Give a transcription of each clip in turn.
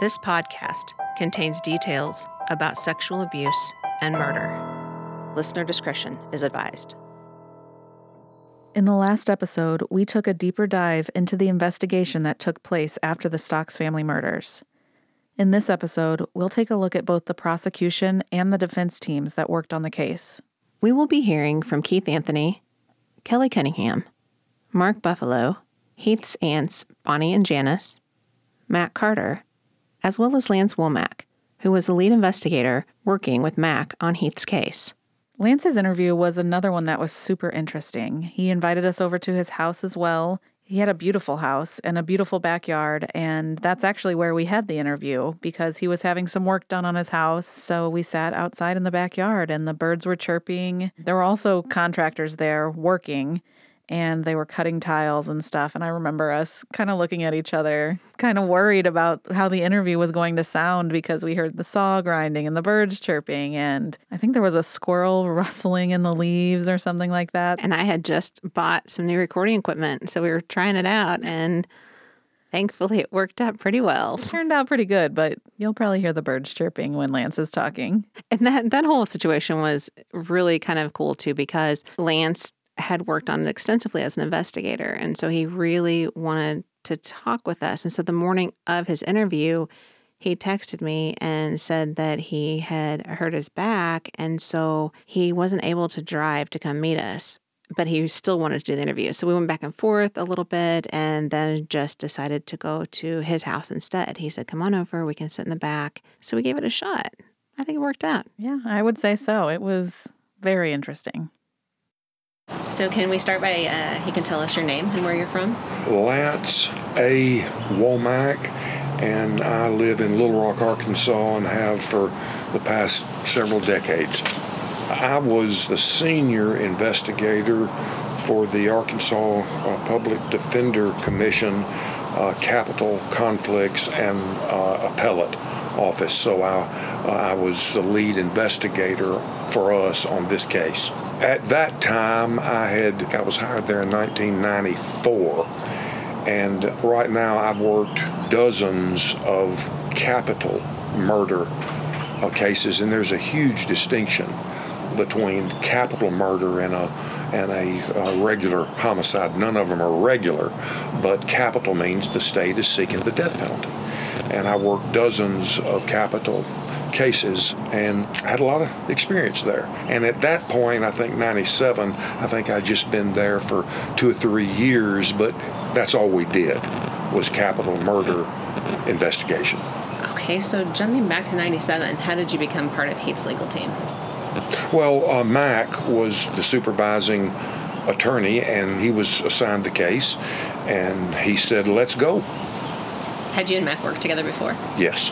This podcast contains details about sexual abuse and murder. Listener discretion is advised. In the last episode, we took a deeper dive into the investigation that took place after the Stocks family murders. In this episode, we'll take a look at both the prosecution and the defense teams that worked on the case. We will be hearing from Keith Anthony, Kelly Cunningham, Mark Buffalo, Heath's aunts Bonnie and Janice, Mac Carder, as well as Lance Womack, who was the lead investigator working with Mac on Heath's case. Lance's interview was another one that was super interesting. He invited us over to his house as well. He had a beautiful house and a beautiful backyard, and that's actually where we had the interview because he was having some work done on his house. So we sat outside in the backyard and the birds were chirping. There were also contractors there working, and they were cutting tiles and stuff. And I remember us kind of looking at each other, kind of worried about how the interview was going to sound because we heard the saw grinding and the birds chirping. And I think there was a squirrel rustling in the leaves or something like that. And I had just bought some new recording equipment. So we were trying it out. And thankfully, it worked out pretty well. It turned out pretty good, but you'll probably hear the birds chirping when Lance is talking. And that, that whole situation was really kind of cool too because Lance had worked on it extensively as an investigator. And so he really wanted to talk with us. And so the morning of his interview, he texted me and said that he had hurt his back. And so he wasn't able to drive to come meet us, but he still wanted to do the interview. So we went back and forth a little bit and then just decided to go to his house instead. He said, Come on over, we can sit in the back. So we gave it a shot. I think it worked out. Yeah, I would say so. It was very interesting. So, can we start by uh, he can tell us your name and where you're from? Lance A. Womack, and I live in Little Rock, Arkansas, and have for the past several decades. I was the senior investigator for the Arkansas uh, Public Defender Commission uh, Capital Conflicts and uh, Appellate Office. So I, uh, I was the lead investigator for us on this case. At that time, I had I was hired there in 1994, and right now I've worked dozens of capital murder uh, cases, and there's a huge distinction between capital murder and a and a, a, regular homicide. None of them are regular, but capital means the state is seeking the death penalty. And I worked dozens of capital cases and had a lot of experience there. And at that point, I think 97, I think I'd just been there for two or three years, but that's all we did was capital murder investigation. Okay, so jumping back to 97, how did you become part of Heath's legal team? Well, uh, Mac was the supervising attorney and he was assigned the case and he said, let's go. Had you and Mac worked together before? Yes.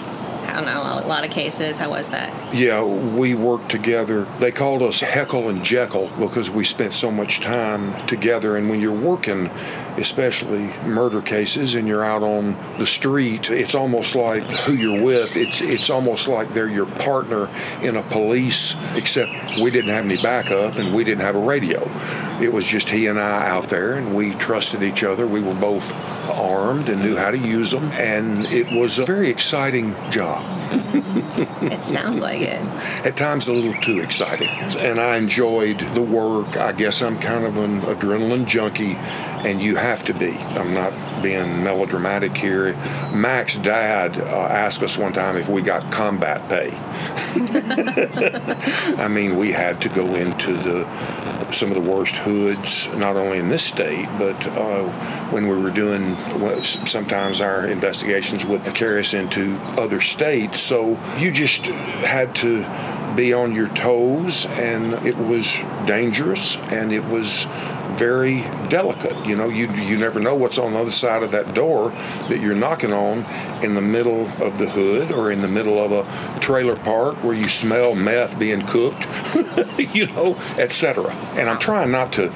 Know, a lot of cases. How was that? Yeah, we worked together. They called us Heckle and Jeckle because we spent so much time together. And when you're working, especially murder cases, and you're out on the street, it's almost like who you're with. It's it's almost like they're your partner in a police, except we didn't have any backup and we didn't have a radio. It was just he and I out there, and we trusted each other. We were both armed and knew how to use them, and it was a very exciting job. it sounds like it. At times, a little too exciting. And I enjoyed the work. I guess I'm kind of an adrenaline junkie, and you have to be. I'm not being melodramatic here. Mac's dad uh, asked us one time if we got combat pay. I mean, we had to go into the some of the worst hoods, not only in this state, but uh, when we were doing, sometimes our investigations would carry us into other states. So you just had to be on your toes, and it was dangerous, and it was very delicate. You know, you you never know what's on the other side of that door that you're knocking on in the middle of the hood or in the middle of a trailer park where you smell meth being cooked, you know, etc. And I'm trying not to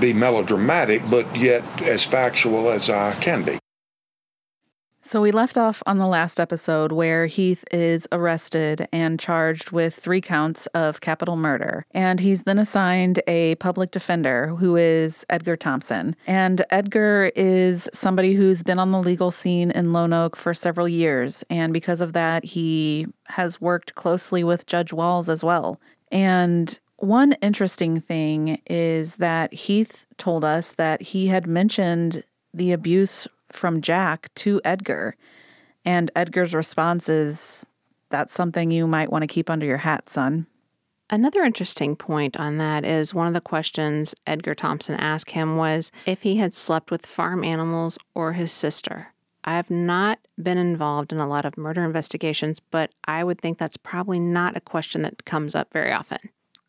be melodramatic, but yet as factual as I can be. So we left off on the last episode where Heath is arrested and charged with three counts of capital murder. And he's then assigned a public defender who is Edgar Thompson. And Edgar is somebody who's been on the legal scene in Lonoke for several years. And because of that, he has worked closely with Judge Walls as well. And one interesting thing is that Heath told us that he had mentioned the abuse from Jack to Edgar. And Edgar's response is, That's something you might want to keep under your hat, son. Another interesting point on that is one of the questions Edgar Thompson asked him was if he had slept with farm animals or his sister. I have not been involved in a lot of murder investigations, but I would think that's probably not a question that comes up very often.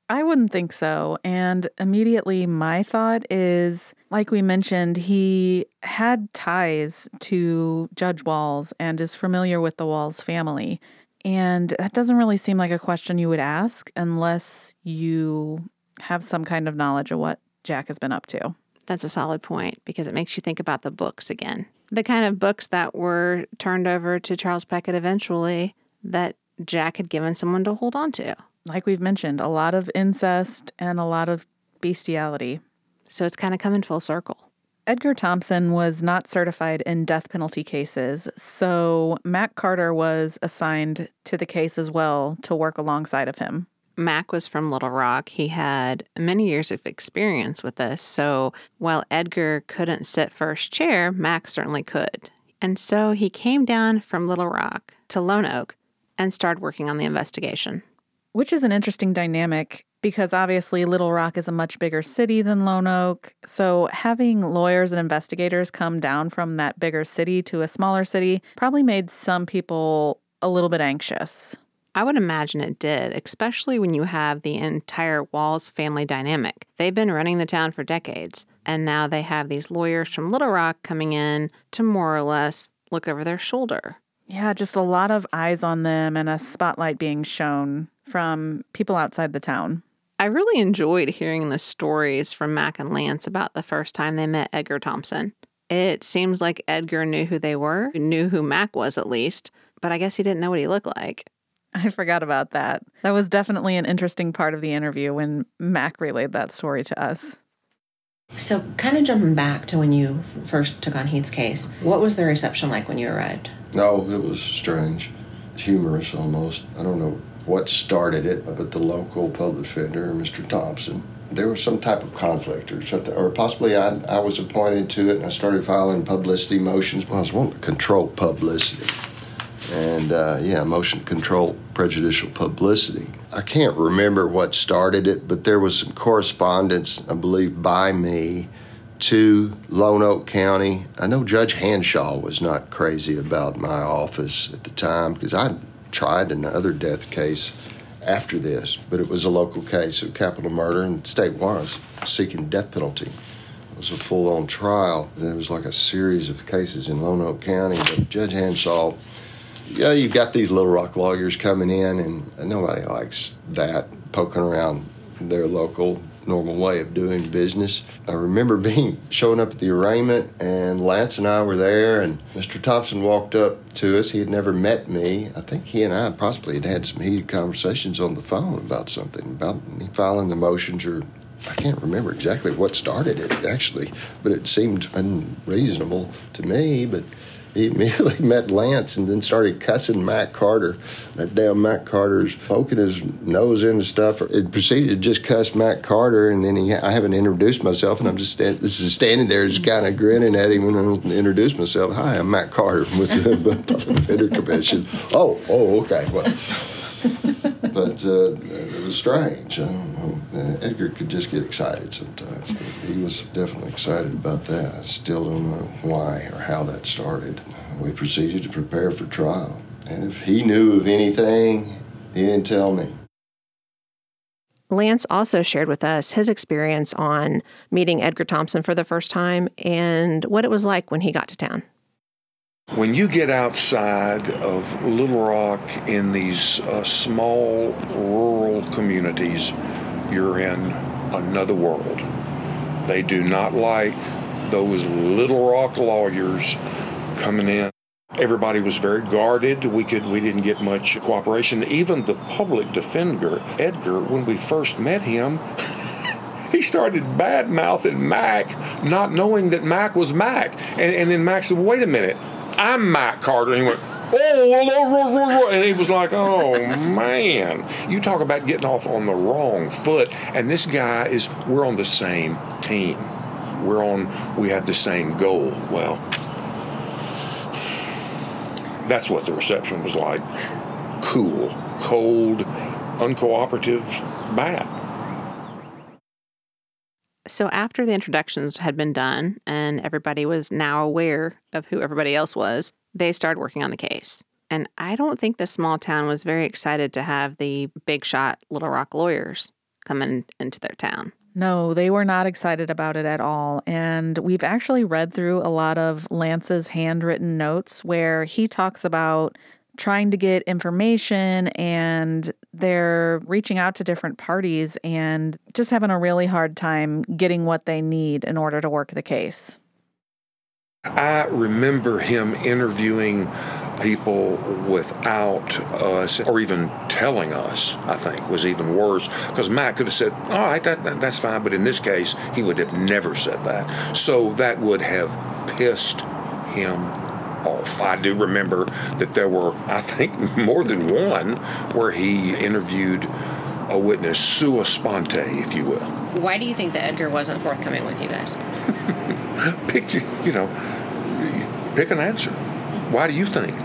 I wouldn't think so. And immediately, my thought is like we mentioned, he had ties to Judge Walls and is familiar with the Walls family. And that doesn't really seem like a question you would ask unless you have some kind of knowledge of what Jack has been up to. That's a solid point because it makes you think about the books again. The kind of books that were turned over to Charles Peckett eventually that Jack had given someone to hold on to like we've mentioned, a lot of incest and a lot of bestiality. So it's kind of coming full circle. Edgar Thompson was not certified in death penalty cases, so Mac Carder was assigned to the case as well to work alongside of him. Mac was from Little Rock. He had many years of experience with this. So while Edgar couldn't sit first chair, Mac certainly could. And so he came down from Little Rock to Lonoke and started working on the investigation which is an interesting dynamic because obviously Little Rock is a much bigger city than Lonoke. So having lawyers and investigators come down from that bigger city to a smaller city probably made some people a little bit anxious. I would imagine it did, especially when you have the entire Walls family dynamic. They've been running the town for decades, and now they have these lawyers from Little Rock coming in to more or less look over their shoulder. Yeah, just a lot of eyes on them and a spotlight being shown from people outside the town. I really enjoyed hearing the stories from Mac and Lance about the first time they met Edgar Thompson. It seems like Edgar knew who they were, knew who Mac was at least, but I guess he didn't know what he looked like. I forgot about that. That was definitely an interesting part of the interview when Mac relayed that story to us. So, kind of jumping back to when you first took on Heath's case, what was the reception like when you arrived? No, it was strange, humorous almost. I don't know what started it, but the local public defender, Mr. Thompson, there was some type of conflict or something, or possibly I, I was appointed to it and I started filing publicity motions. Well, I was wanting to control publicity. And uh, yeah, motion to control prejudicial publicity. I can't remember what started it, but there was some correspondence, I believe, by me to Lonoke County. I know Judge Hanshaw was not crazy about my office at the time because I tried another death case after this, but it was a local case of capital murder, and the state was seeking death penalty. It was a full on trial. There was like a series of cases in Lonoke County, but Judge Hanshaw yeah, you've got these Little Rock lawyers coming in, and nobody likes that poking around their local normal way of doing business. I remember being showing up at the arraignment, and Lance and I were there, and Mr. Thompson walked up to us. He had never met me. I think he and I possibly had had some heated conversations on the phone about something, about me filing the motions or. I can't remember exactly what started it actually, but it seemed unreasonable to me. But he immediately met Lance and then started cussing Mac Carder. That damn Mac Carder's poking his nose into stuff. It proceeded to just cuss Mac Carder, and then he, I haven't introduced myself, and I'm just stand, standing there, just kind of grinning at him, and I introduce myself. Hi, I'm Mac Carter with the, the Public Defender Commission. Oh, oh, okay, well. but uh, it was strange. Don't know. Uh, Edgar could just get excited sometimes. he was definitely excited about that. I still don't know why or how that started. We proceeded to prepare for trial. And if he knew of anything, he didn't tell me. Lance also shared with us his experience on meeting Edgar Thompson for the first time and what it was like when he got to town. When you get outside of Little Rock in these uh, small rural communities, you're in another world. They do not like those Little Rock lawyers coming in. Everybody was very guarded. We could we didn't get much cooperation. Even the public defender, Edgar, when we first met him, he started bad mouthing Mac, not knowing that Mac was Mac. And, and then Mac said, wait a minute, I'm Mac Carder. And he went, oh, and he was like, oh man, you talk about getting off on the wrong foot. And this guy is, we're on the same team. We're on, we have the same goal. Well, that's what the reception was like. Cool, cold, uncooperative, bad. So, after the introductions had been done and everybody was now aware of who everybody else was, they started working on the case. And I don't think the small town was very excited to have the big shot Little Rock lawyers coming into their town. No, they were not excited about it at all. And we've actually read through a lot of Lance's handwritten notes where he talks about trying to get information and they're reaching out to different parties and just having a really hard time getting what they need in order to work the case. I remember him interviewing people without us or even telling us, I think, was even worse. Because Mac could have said, all right, that, that, that's fine. But in this case, he would have never said that. So that would have pissed him off. I do remember that there were, I think, more than one where he interviewed a witness sua sponte, if you will. Why do you think that Edgar wasn't forthcoming with you guys? pick, you know, pick an answer. Why do you think?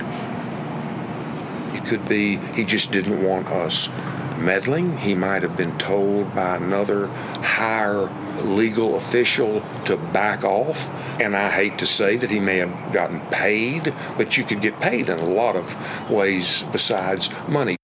It could be he just didn't want us meddling. He might have been told by another higher legal official to back off. And I hate to say that he may have gotten paid, but you could get paid in a lot of ways besides money.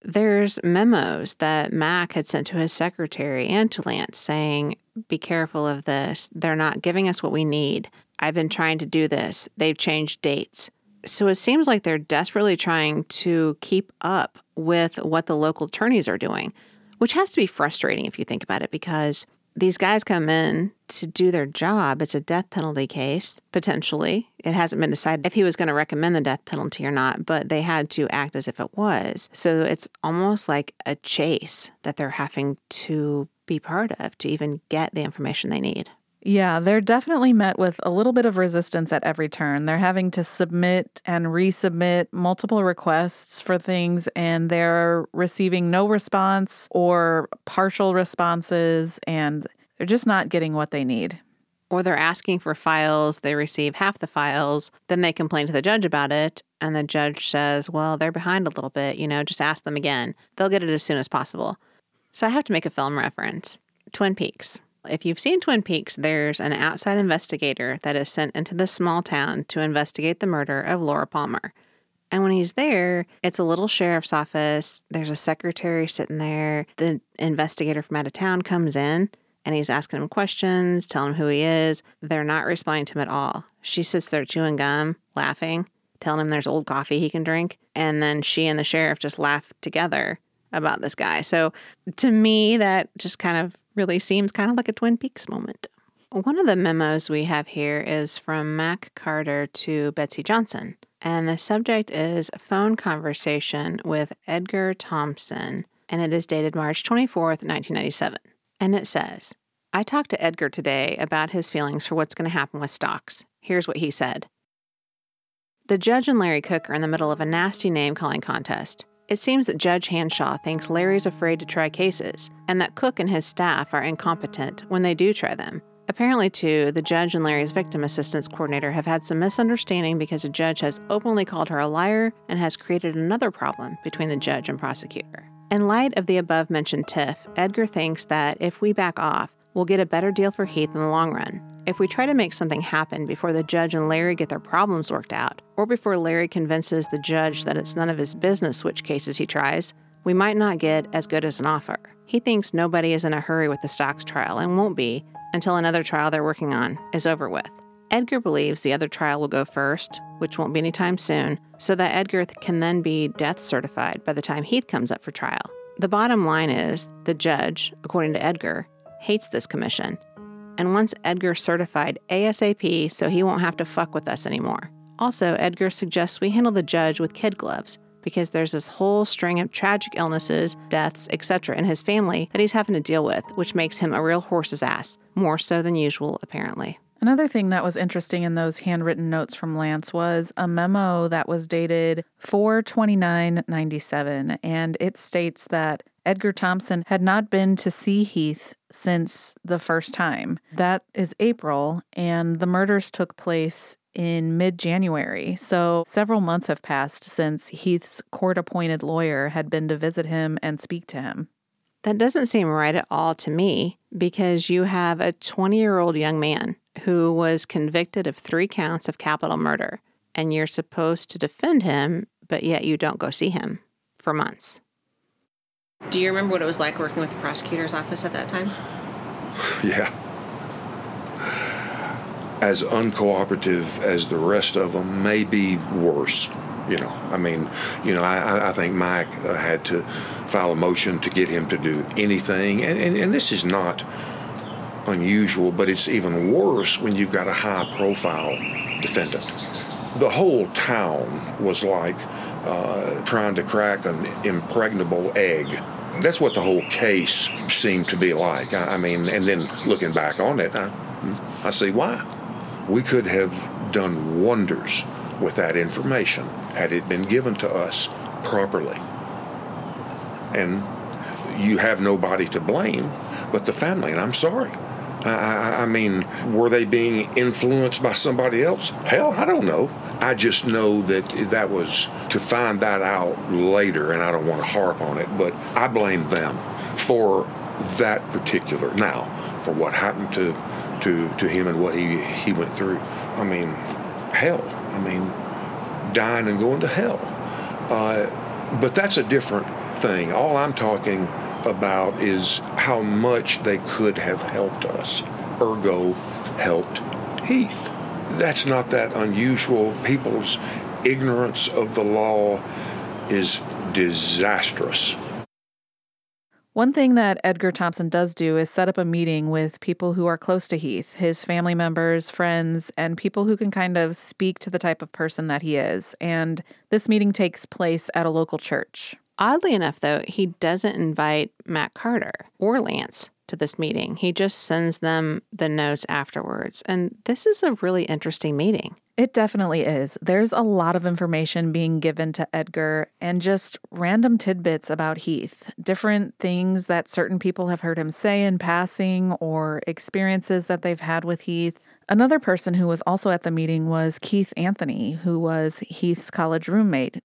There's memos that Mac had sent to his secretary and to Lance saying, Be careful of this. They're not giving us what we need. I've been trying to do this. They've changed dates. So it seems like they're desperately trying to keep up with what the local attorneys are doing, which has to be frustrating if you think about it because these guys come in to do their job. It's a death penalty case, potentially. It hasn't been decided if he was going to recommend the death penalty or not, but they had to act as if it was. So it's almost like a chase that they're having to be part of to even get the information they need. Yeah, they're definitely met with a little bit of resistance at every turn. They're having to submit and resubmit multiple requests for things, and they're receiving no response or partial responses, and they're just not getting what they need. Or they're asking for files, they receive half the files, then they complain to the judge about it, and the judge says, Well, they're behind a little bit, you know, just ask them again. They'll get it as soon as possible. So I have to make a film reference Twin Peaks. If you've seen Twin Peaks, there's an outside investigator that is sent into this small town to investigate the murder of Laura Palmer. And when he's there, it's a little sheriff's office. There's a secretary sitting there. The investigator from out of town comes in and he's asking him questions, telling him who he is. They're not responding to him at all. She sits there chewing gum, laughing, telling him there's old coffee he can drink. And then she and the sheriff just laugh together about this guy. So to me, that just kind of really seems kind of like a Twin Peaks moment. One of the memos we have here is from Mac Carder to Betsy Johnson, and the subject is a phone conversation with Edgar Thompson, and it is dated March 24th, 1997. And it says, I talked to Edgar today about his feelings for what's going to happen with Stocks. Here's what he said. The judge and Larry Cook are in the middle of a nasty name calling contest. It seems that Judge Hanshaw thinks Larry's afraid to try cases, and that Cook and his staff are incompetent when they do try them. Apparently, too, the judge and Larry's victim assistance coordinator have had some misunderstanding because the judge has openly called her a liar and has created another problem between the judge and prosecutor. In light of the above mentioned tiff, Edgar thinks that if we back off, we'll get a better deal for Heath in the long run. If we try to make something happen before the judge and Larry get their problems worked out, or before Larry convinces the judge that it's none of his business which cases he tries, we might not get as good as an offer. He thinks nobody is in a hurry with the Stocks trial and won't be until another trial they're working on is over with. Edgar believes the other trial will go first, which won't be anytime soon, so that Edgar can then be death certified by the time Heath comes up for trial. The bottom line is the judge, according to Edgar, hates this commission and wants Edgar certified ASAP so he won't have to fuck with us anymore. Also, Edgar suggests we handle the judge with kid gloves because there's this whole string of tragic illnesses, deaths, etc. in his family that he's having to deal with, which makes him a real horse's ass, more so than usual, apparently. Another thing that was interesting in those handwritten notes from Lance was a memo that was dated 42997 and it states that Edgar Thompson had not been to see Heath since the first time. That is April and the murders took place in mid January. So several months have passed since Heath's court appointed lawyer had been to visit him and speak to him. That doesn't seem right at all to me because you have a 20 year old young man who was convicted of three counts of capital murder, and you're supposed to defend him, but yet you don't go see him for months. Do you remember what it was like working with the prosecutor's office at that time? Yeah. As uncooperative as the rest of them, maybe worse. You know, I mean, you know, I, I think Mike uh, had to file a motion to get him to do anything, and, and, and this is not unusual, but it's even worse when you've got a high profile defendant. The whole town was like uh, trying to crack an impregnable egg. That's what the whole case seemed to be like. I, I mean, and then looking back on it, I, I see why. We could have done wonders with that information had it been given to us properly. And you have nobody to blame but the family, and I'm sorry. I, I, mean, were they being influenced by somebody else? Hell, I don't know. I just know that that was to find that out later, and I don't want to harp on it, but I blame them for that particular. Now, for what happened to to to him and what he he went through. I mean, hell. I mean, dying and going to hell. Uh, but that's a different thing. All I'm talking about is how much they could have helped us, ergo, helped Heath. That's not that unusual. People's ignorance of the law is disastrous. One thing that Edgar Thompson does do is set up a meeting with people who are close to Heath, his family members, friends, and people who can kind of speak to the type of person that he is. And this meeting takes place at a local church. Oddly enough, though, he doesn't invite Mac Carder or Lance to this meeting. He just sends them the notes afterwards. And this is a really interesting meeting. It definitely is. There's a lot of information being given to Edgar and just random tidbits about Heath, different things that certain people have heard him say in passing or experiences that they've had with Heath. Another person who was also at the meeting was Keith Anthony, who was Heath's college roommate.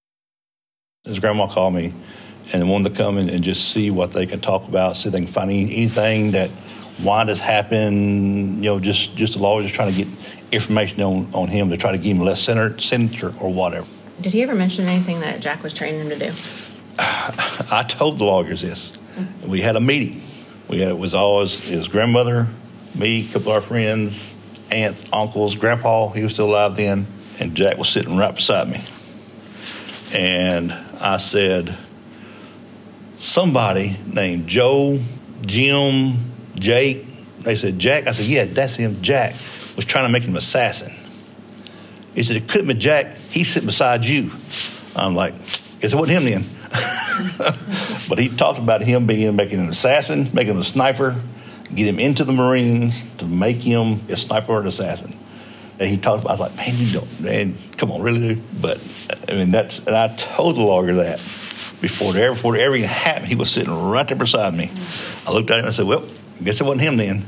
His grandma called me and wanted to come in and just see what they can talk about, see if they can find anything that why this happened. You know, just just the lawyer just trying to get information on, on him to try to give him less senator or whatever. Did he ever mention anything that Jack was training him to do? I told the lawyers this. Mm-hmm. We had a meeting. We had it was always his grandmother, me, a couple of our friends, aunts, uncles, grandpa. He was still alive then, and Jack was sitting right beside me. And I said, somebody named Joe, Jim, Jake. They said, Jack. I said, yeah, that's him. Jack was trying to make him an assassin. He said, it couldn't be Jack. He's sitting beside you. I'm like, guess it wasn't him then. but he talked about him being making an assassin, making him a sniper, get him into the Marines to make him a sniper or an assassin. And he talked about, I was like, man, you don't, man, come on, really? But, I mean, that's, and I told the lawyer that before it ever, before it ever even happened, he was sitting right there beside me. I looked at him and I said, well, I guess it wasn't him then.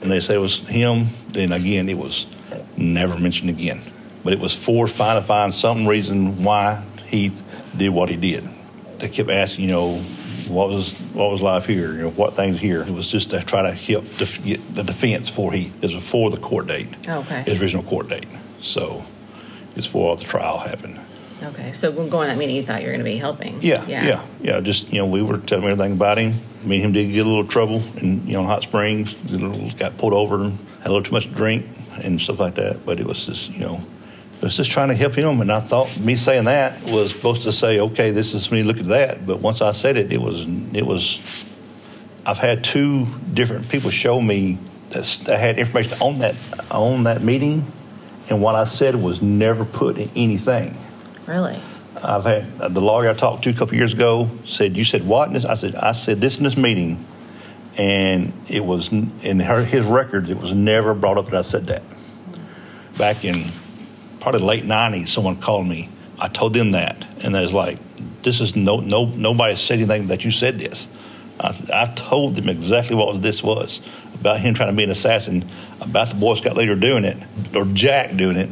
And they said it was him. Then again, it was never mentioned again. But it was for trying to find some reason why he did what he did. They kept asking, you know, what was what was life here? You know, what things here? It was just to try to help def- the defense for he. It was before the court date. Okay. His original court date. So it's before the trial happened. Okay, so going to that meeting, you thought you were going to be helping. Yeah, yeah, yeah, yeah. Just you know, we were telling everything about him. Me and him did get a little trouble in you know Hot Springs. Got pulled over and had a little too much to drink and stuff like that. But it was just you know it was just trying to help him. And I thought me saying that was supposed to say, okay, this is me. Look at that. But once I said it, it was it was. I've had two different people show me that I had information on that on that meeting, and what I said was never put in anything. Really? I've had uh, the lawyer I talked to a couple years ago said, "You said what?" in this?" I said, "I said this in this meeting," and it was in her, his records. It was never brought up that I said that. Back in probably the late '90s, someone called me. I told them that, and they was like, "This is no no nobody said anything that you said this." I, I told them exactly what this was about him trying to be an assassin, about the Boy Scout leader doing it or Jack doing it,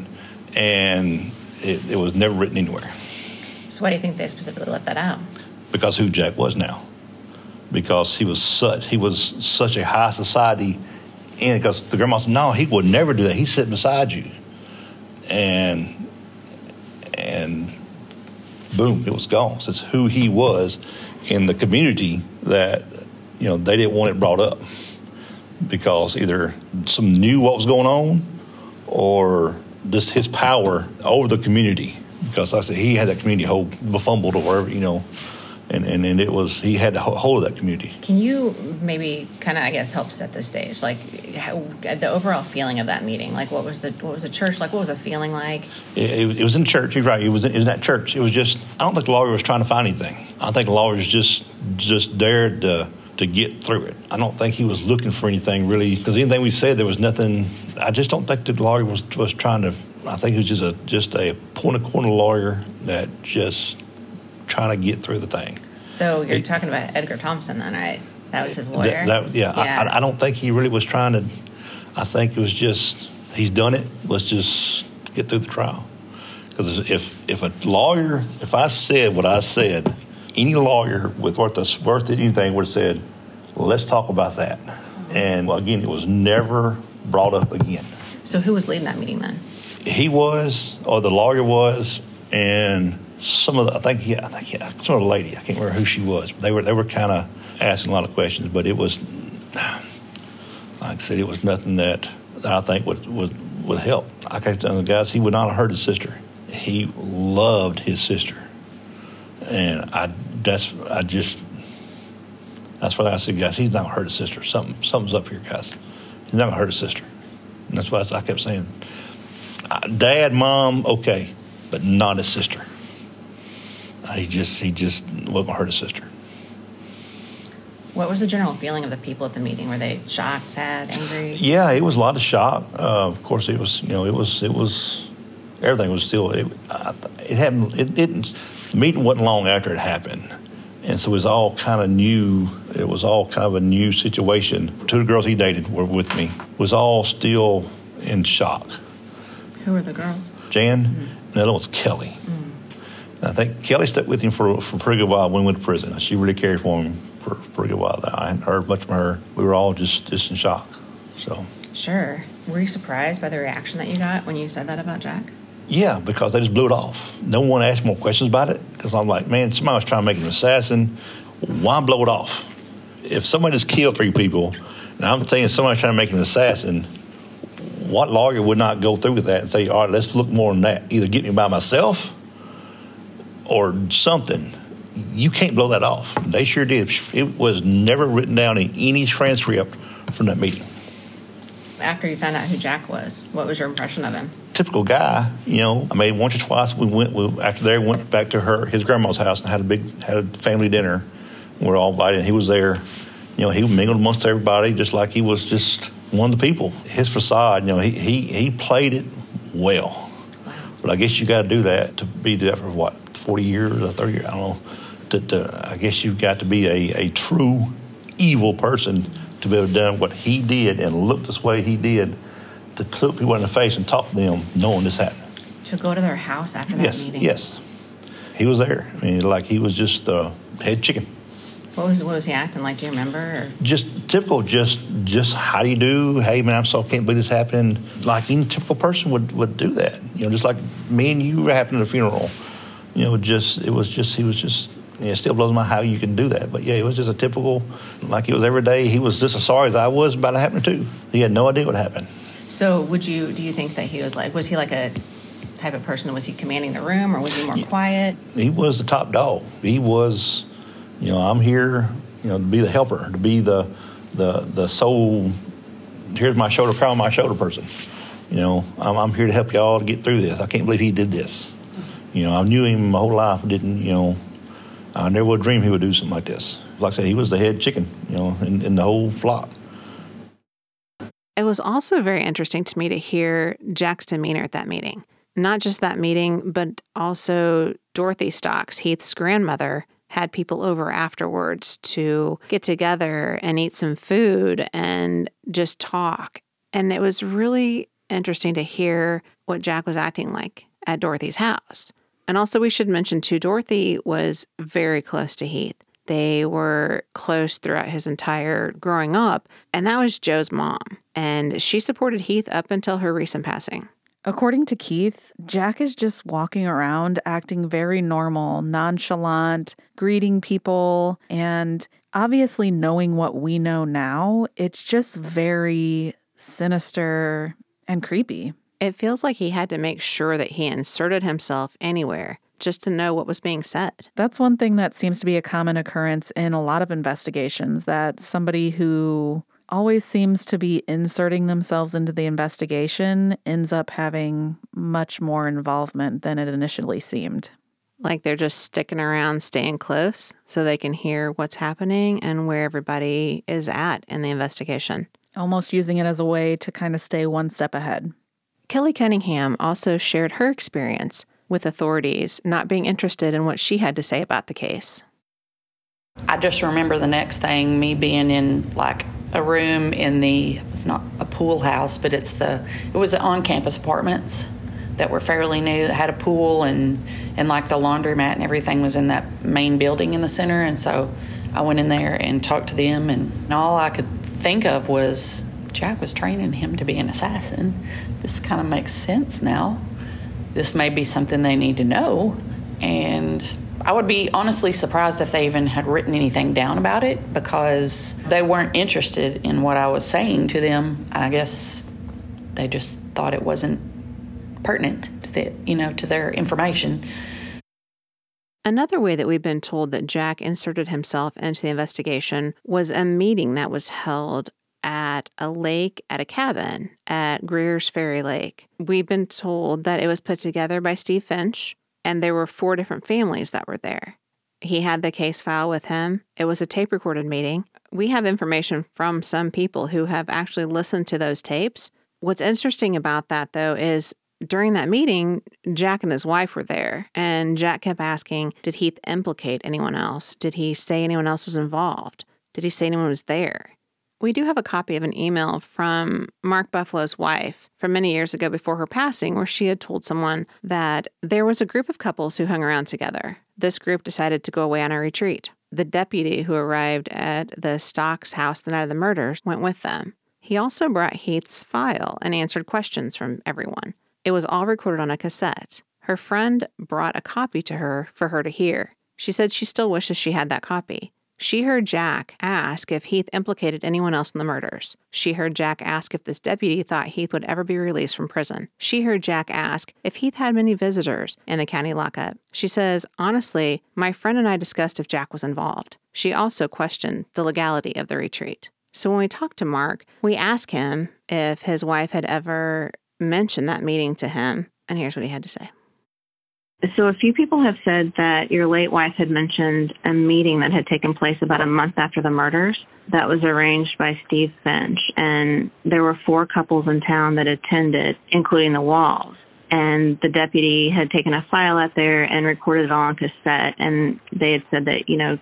and it, it was never written anywhere So why do you think they specifically left that out? because who Jack was now. Because he was such he was such a high society, and because the grandma said, "No, he would never do that. He's sitting beside you," and and boom, it was gone. So it's who he was in the community that you know they didn't want it brought up because either some knew what was going on or just his power over the community. Because like I said he had that community hold befumbled or wherever you know, and, and and it was he had the ho- hold of that community. Can you maybe kind of, I guess, help set the stage? Like how, the overall feeling of that meeting. Like what was the what was the church like? What was the feeling like? It, it, it was in church. You're right. It was in, it was in that church. It was just. I don't think the lawyer was trying to find anything. I think the lawyer was just just dared to to get through it. I don't think he was looking for anything really because anything we said there was nothing. I just don't think the lawyer was was trying to. I think he was just a just a point of corner lawyer that just trying to get through the thing. So you're It- talking about Edgar Thompson, then, right? That was his lawyer. That, that- yeah, I- I, I don't think he really was trying to. I think it was just he's done it. Let's just get through the trial. Because if if a lawyer, if I said what I said, any lawyer with worth that's worth anything would have said, "Let's talk about that." And well, again, it was never brought up again. So who was leading that meeting then? He was, or the lawyer was, and some of the, I think, yeah, I think, yeah, some of the lady, I can't remember who she was. They were, they were kind of asking a lot of questions, but it was, like I said, it was nothing that, I think would, would, would help. Like I tell the guys, he would not have hurt his sister. He loved his sister, and I, that's, I just, that's why I said, guys, he's not gonna hurt his sister. Something, something's up here, guys. He's not gonna hurt his sister. And that's why I kept saying, uh, dad, mom, okay, but not his sister. Uh, He just he just wasn't gonna hurt his sister. What was the general feeling of the people at the meeting? Were they shocked, sad, angry? Yeah, it was a lot of shock. Uh, of course, it was you know it was it was everything was still it I, it happened it didn't the meeting wasn't long after it happened, and so it was all kind of new. It was all kind of a new situation. Two of the girls he dated were with me. Was all still in shock. Who were the girls? Jan, and the other one's Kelly. Mm. And I think Kelly stuck with him for, for a pretty good while when he went to prison. She really cared for him for, for a pretty good while. I hadn't heard much from her. We were all just, just in shock. So, Sure. Were you surprised by the reaction that you got when you said that about Jack? Yeah, because they just blew it off. No one asked more questions about it because I'm like, man, somebody was trying to make an assassin. Why blow it off? If somebody just killed three people, and I'm saying somebody's trying to make an assassin, what lawyer would not go through with that and say, all right, let's look more than that? Either get me by myself or something. You can't blow that off. They sure did. It was never written down in any transcript from that meeting. After you found out who Jack was, what was your impression of him? Typical guy, you know. I mean, once or twice we went we, after there. Went back to her his grandma's house and had a big had a family dinner. We were all invited. And he was there. You know, he mingled amongst everybody just like he was just one of the people. His facade, you know, he he, he played it well. But I guess you got to do that to be that for what forty years or thirty years. I don't know. To, I guess you've got to be a, a true evil person to be able to do what he did and look this way he did to look people in the face and talk to them knowing this happened. To go to their house after that Yes, meeting? yes. He was there. I mean, like he was just uh, head chicken. What was what was he acting like? Do you remember? Or? Just typical, just just how do you do? Hey man, I'm so can't believe this happened. Like any typical person would, would do that. You know, just like me and you were happening at a funeral. You know, just it was just he was just yeah, it still blows my how you can do that. But yeah, it was just a typical like it was every day. He was just as sorry as I was about it happening too. He had no idea what happened. So would you do you think that he was like was he like a type of person? Was he commanding the room or was he more quiet? he was the top dog. He was, you know, I'm here, you know, to be the helper, to be the the the sole. Here's my shoulder, cry on my shoulder person. You know, I'm, I'm here to help y'all to get through this. I can't believe he did this. Mm-hmm. You know, I knew him my whole life. Didn't you know? I never would dream he would do something like this. Like I said, he was the head chicken, you know, in, in the whole flock. It was also very interesting to me to hear Jack's demeanor at that meeting. Not just that meeting, but also Dorothy Stocks, Heath's grandmother, had people over afterwards to get together and eat some food and just talk. And it was really interesting to hear what Jack was acting like at Dorothy's house. And also, we should mention too, Dorothy was very close to Heath. They were close throughout his entire growing up, and that was Joe's mom. And she supported Heath up until her recent passing. According to Keith, Jack is just walking around acting very normal, nonchalant, greeting people, and obviously knowing what we know now, it's just very sinister and creepy. It feels like he had to make sure that he inserted himself anywhere just to know what was being said. That's one thing that seems to be a common occurrence in a lot of investigations that somebody who always seems to be inserting themselves into the investigation ends up having much more involvement than it initially seemed. Like they're just sticking around, staying close so they can hear what's happening and where everybody is at in the investigation. Almost using it as a way to kind of stay one step ahead. Kelly Cunningham also shared her experience with authorities not being interested in what she had to say about the case. I just remember the next thing me being in like a room in the it's not a pool house, but it's the it was on campus apartments that were fairly new that had a pool and and like the laundromat and everything was in that main building in the center and so I went in there and talked to them and all I could think of was Jack was training him to be an assassin. This kind of makes sense now. This may be something they need to know. And I would be honestly surprised if they even had written anything down about it because they weren't interested in what I was saying to them. I guess they just thought it wasn't pertinent to the, you know, to their information. Another way that we've been told that Jack inserted himself into the investigation was a meeting that was held at a lake at a cabin at Greer's Ferry Lake. We've been told that it was put together by Steve Finch, and there were four different families that were there. He had the case file with him. It was a tape recorded meeting. We have information from some people who have actually listened to those tapes. What's interesting about that, though, is during that meeting, Jack and his wife were there, and Jack kept asking, Did Heath implicate anyone else? Did he say anyone else was involved? Did he say anyone was there? We do have a copy of an email from Mark Buffalo's wife from many years ago before her passing, where she had told someone that there was a group of couples who hung around together. This group decided to go away on a retreat. The deputy who arrived at the Stocks house the night of the murders went with them. He also brought Heath's file and answered questions from everyone. It was all recorded on a cassette. Her friend brought a copy to her for her to hear. She said she still wishes she had that copy. She heard Jack ask if Heath implicated anyone else in the murders. She heard Jack ask if this deputy thought Heath would ever be released from prison. She heard Jack ask if Heath had many visitors in the county lockup. She says, Honestly, my friend and I discussed if Jack was involved. She also questioned the legality of the retreat. So when we talked to Mark, we asked him if his wife had ever mentioned that meeting to him, and here's what he had to say. So, a few people have said that your late wife had mentioned a meeting that had taken place about a month after the murders that was arranged by Steve Finch. And there were four couples in town that attended, including the Walls. And the deputy had taken a file out there and recorded it all on cassette. And they had said that, you know,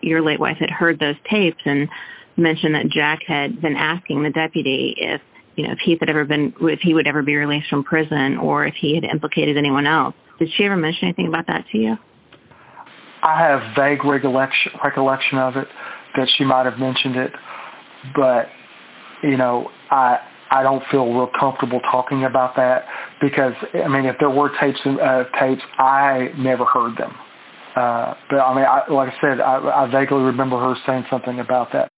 your late wife had heard those tapes and mentioned that Jack had been asking the deputy if you know, if he had ever been, if he would ever be released from prison or if he had implicated anyone else. Did she ever mention anything about that to you? I have vague recollection recollection of it that she might have mentioned it, but you know, I I don't feel real comfortable talking about that because I mean, if there were tapes uh, tapes, I never heard them. Uh, but I mean, I, like I said, I, I vaguely remember her saying something about that.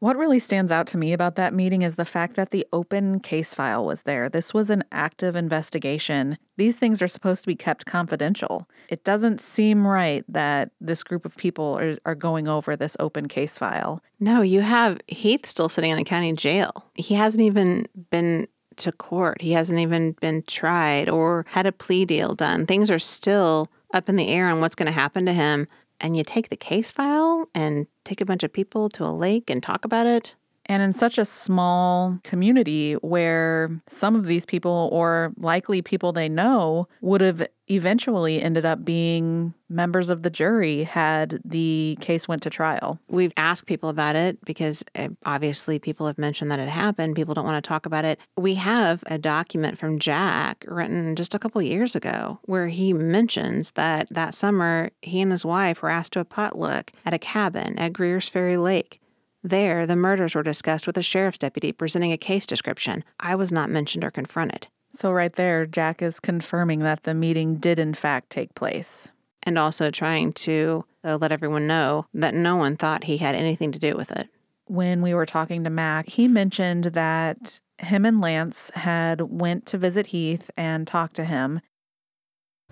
What really stands out to me about that meeting is the fact that the open case file was there. This was an active investigation. These things are supposed to be kept confidential. It doesn't seem right that this group of people are, are going over this open case file. No, you have Heath still sitting in the county jail. He hasn't even been to court. He hasn't even been tried or had a plea deal done. Things are still up in the air on what's going to happen to him. And you take the case file and take a bunch of people to a lake and talk about it. And in such a small community where some of these people, or likely people they know, would have eventually ended up being members of the jury had the case went to trial. We've asked people about it because eh, obviously people have mentioned that it happened. People don't want to talk about it. We have a document from Jack written just a couple years ago where he mentions that that summer he and his wife were asked to a potluck at a cabin at Greers Ferry Lake. There, the murders were discussed with a sheriff's deputy presenting a case description. I was not mentioned or confronted. So, right there, Jack is confirming that the meeting did in fact take place. And also trying to uh, let everyone know that no one thought he had anything to do with it. When we were talking to Mac, he mentioned that him and Lance had went to visit Heath and talked to him.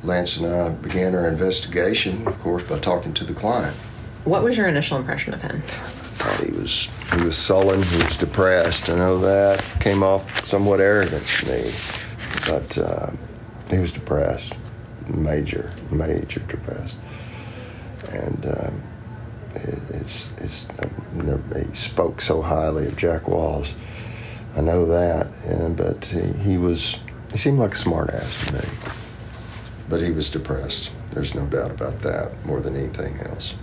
Lance and I began our investigation, of course, by talking to the client. What was your initial impression of him? He was he was sullen. He was depressed. I know that came off somewhat arrogant to me, but uh, he was depressed, major, major depressed, and um, it, it's it's uh, he spoke so highly of Jack Walls. I know that, and but he, he was he seemed like a smartass to me, but he was depressed. There's no doubt about that. More than anything else.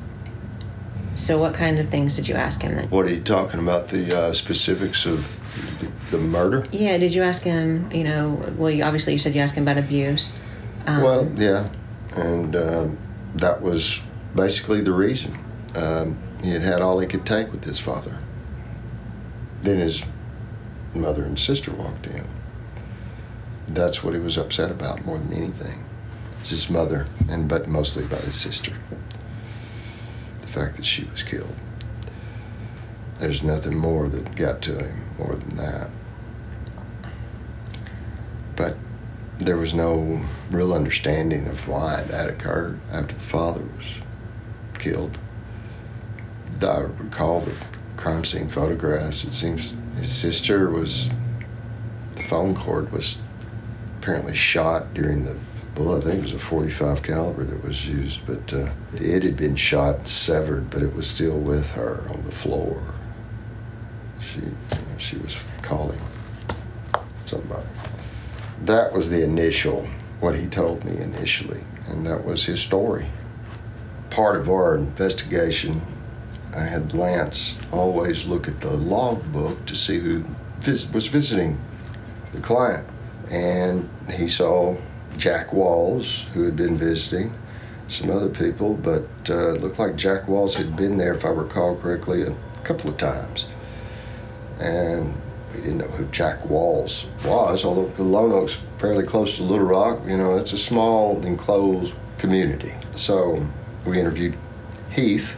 So, what kind of things did you ask him then? What are you talking about? The uh, specifics of the, the, murder? Yeah. Did you ask him? You know, well, you, obviously you said you asked him about abuse. Um, well, yeah, and um, that was basically the reason. Um, he had had all he could take with his father. Then his mother and sister walked in. That's what he was upset about more than anything. It's his mother, and but mostly about his sister fact that she was killed. There's nothing more that got to him more than that. But there was no real understanding of why that occurred after the father was killed. I recall the crime scene photographs. It seems his sister was, the phone cord was apparently shot during the well, I think it was a 45 caliber that was used, but uh, it had been shot and severed, but it was still with her on the floor. She, you know, she was calling somebody. That was the initial, what he told me initially, and that was his story. Part of our investigation, I had Lance always look at the logbook to see who was visiting the client, and he saw Jack Walls, who had been visiting, some other people, but uh, it looked like Jack Walls had been there, if I recall correctly, a couple of times. And we didn't know who Jack Walls was, although Lonoke's fairly close to Little Rock. You know, it's a small, enclosed community. So we interviewed Heath,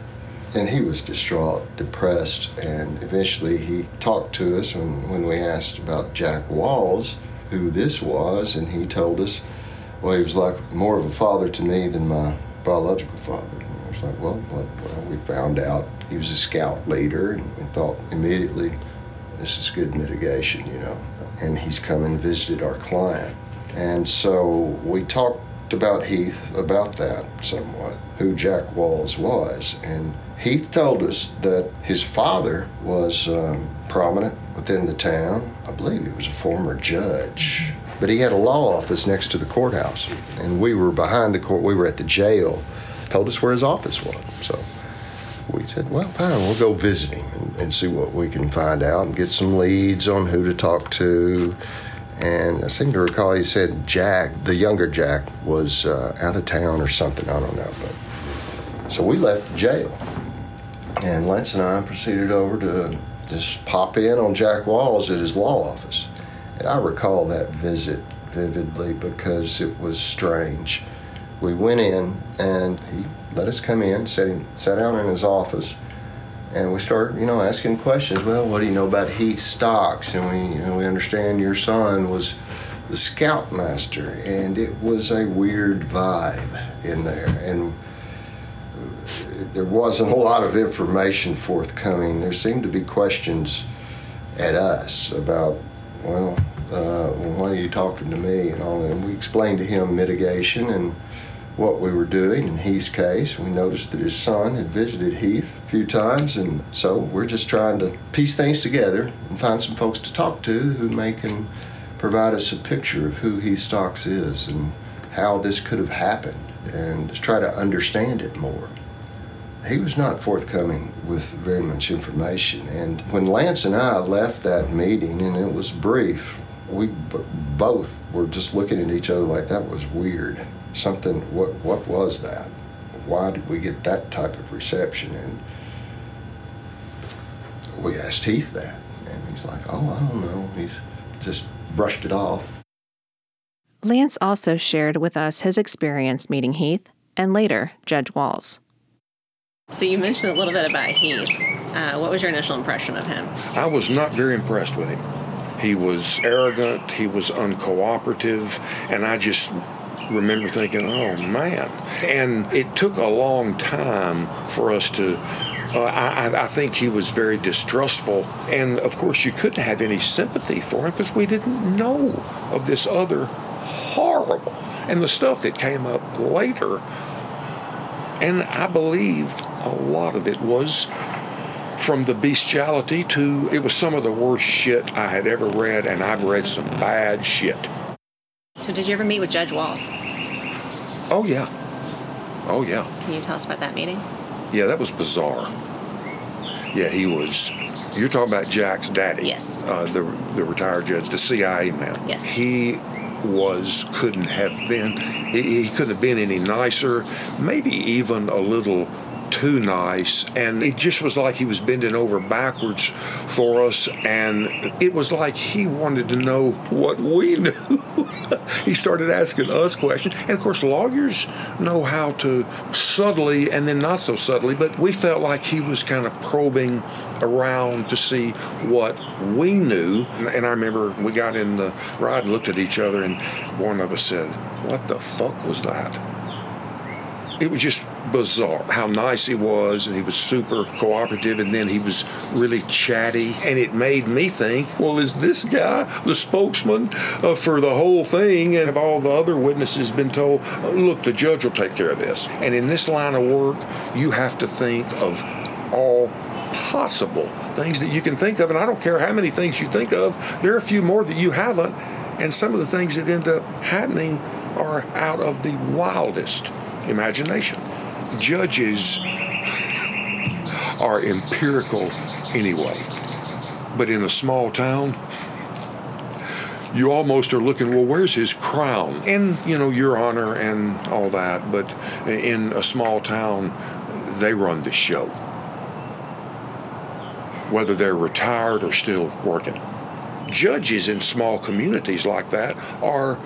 and he was distraught, depressed, and eventually he talked to us when, when we asked about Jack Walls, who this was, and he told us well, he was like more of a father to me than my biological father. And I was like, well, well, we found out he was a scout leader and, thought immediately, this is good mitigation, you know. And he's come and visited our client. And so we talked about Heath about that somewhat, who Jack Walls was. And Heath told us that his father was um, prominent within the town. I believe he was a former judge but he had a law office next to the courthouse, and we were behind the court. We were at the jail. Told us where his office was. So we said, well, fine, we'll go visit him and, and, see what we can find out and get some leads on who to talk to. And I seem to recall he said Jack, the younger Jack, was uh, out of town or something. I don't know. But so we left the jail, and Lance and I proceeded over to just pop in on Jack Walls at his law office. I recall that visit vividly because it was strange. We went in and he let us come in, sat, him, sat down in his office, and we started, you know, asking questions. Well, what do you know about Heath Stocks? And we, you know, we understand your son was the scoutmaster, and it was a weird vibe in there, and there wasn't a lot of information forthcoming. There seemed to be questions at us about well, uh, why are you talking to me and all. And we explained to him mitigation and what we were doing in Heath's case. We noticed that his son had visited Heath a few times, and so we're just trying to piece things together and find some folks to talk to who may can provide us a picture of who Heath Stocks is and how this could have happened, and just try to understand it more. He was not forthcoming with very much information, and when Lance and I left that meeting, and it was brief, we b- both were just looking at each other like that was weird. Something what what was that? Why did we get that type of reception? And we asked heath that and he's like oh i don't know. He's just brushed it off. Lance also shared with us his experience meeting heath and later judge walls so you mentioned a little bit about heath uh, what was your initial impression of him i was not very impressed with him he was arrogant he was uncooperative and i just remember thinking, oh man. And it took a long time for us to. Uh, I, I, think he was very distrustful. And of course, you couldn't have any sympathy for him because we didn't know of this other horrible and the stuff that came up later. And I believed a lot of it was from the bestiality to it was some of the worst shit I had ever read, and I've read some bad shit. So, did you ever meet with Judge Walls? Oh, yeah. Oh, yeah. Can you tell us about that meeting? Yeah, that was bizarre. Yeah, he was. You're talking about Jack's daddy. Yes. Uh, the the retired judge, the CIA man. Yes. He was couldn't have been. He, he couldn't have been any nicer. Maybe even a little too nice. And it just was like he was bending over backwards for us. And it was like he wanted to know what we knew. he started asking us questions. And of course, lawyers know how to subtly and then not so subtly, but we felt like he was kind of probing around to see what we knew. And I remember we got in the ride and looked at each other, and one of us said, What the fuck was that? It was just bizarre how nice he was, and he was super cooperative, and then he was really chatty. And it made me think, well, is this guy the spokesman uh, for the whole thing? And have all the other witnesses been told, look, the judge will take care of this? And in this line of work, you have to think of all possible things that you can think of. And I don't care how many things you think of, there are a few more that you haven't. And some of the things that end up happening are out of the wildest imagination judges are empirical anyway. But in a small town, you almost are looking, well, where's his crown? And, you know, your honor and all that. But in a small town, they run the show, whether they're retired or still working. Judges in small communities like that are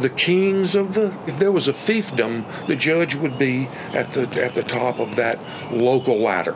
the kings of the if there was a fiefdom the judge would be at the at the top of that local ladder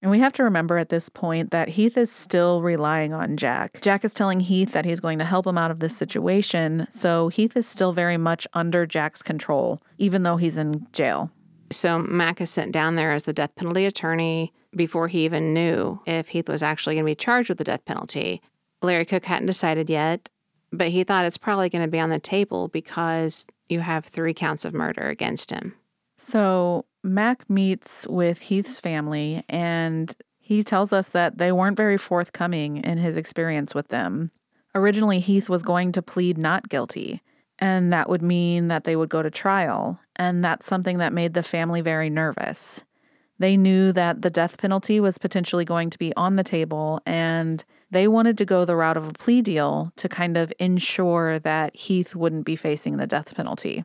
and we have to remember at this point that Heath is still relying on Jack. Jack is telling Heath that he's going to help him out of this situation, so Heath is still very much under Jack's control, even though he's in jail. So Mac is sent down there as the death penalty attorney before he even knew if Heath was actually going to be charged with the death penalty. Larry Cook hadn't decided yet, but he thought it's probably going to be on the table because you have three counts of murder against him. So Mac meets with Heath's family and he tells us that they weren't very forthcoming in his experience with them. Originally, Heath was going to plead not guilty, and that would mean that they would go to trial, and that's something that made the family very nervous. They knew that the death penalty was potentially going to be on the table, and they wanted to go the route of a plea deal to kind of ensure that Heath wouldn't be facing the death penalty.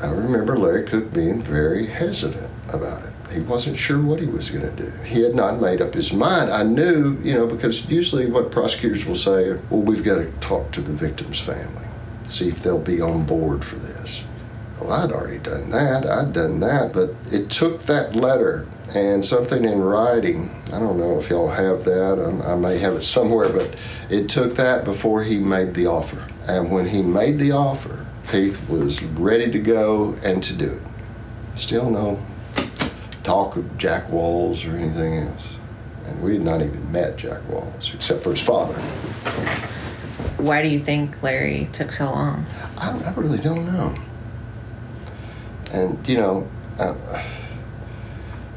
I remember Larry Cook being very hesitant about it. He wasn't sure what he was going to do. He had not made up his mind. I knew, you know, because usually what prosecutors will say, well, we've got to talk to the victim's family, see if they'll be on board for this. Well, I'd already done that. I'd done that. But it took that letter and something in writing. I don't know if y'all have that. I, I may have it somewhere, but it took that before he made the offer. And when he made the offer, Heath was ready to go and to do it. Still no talk of Jack Walls or anything else. And we had not even met Jack Walls, except for his father. Why do you think Larry took so long? I, I really don't know. And, you know, uh,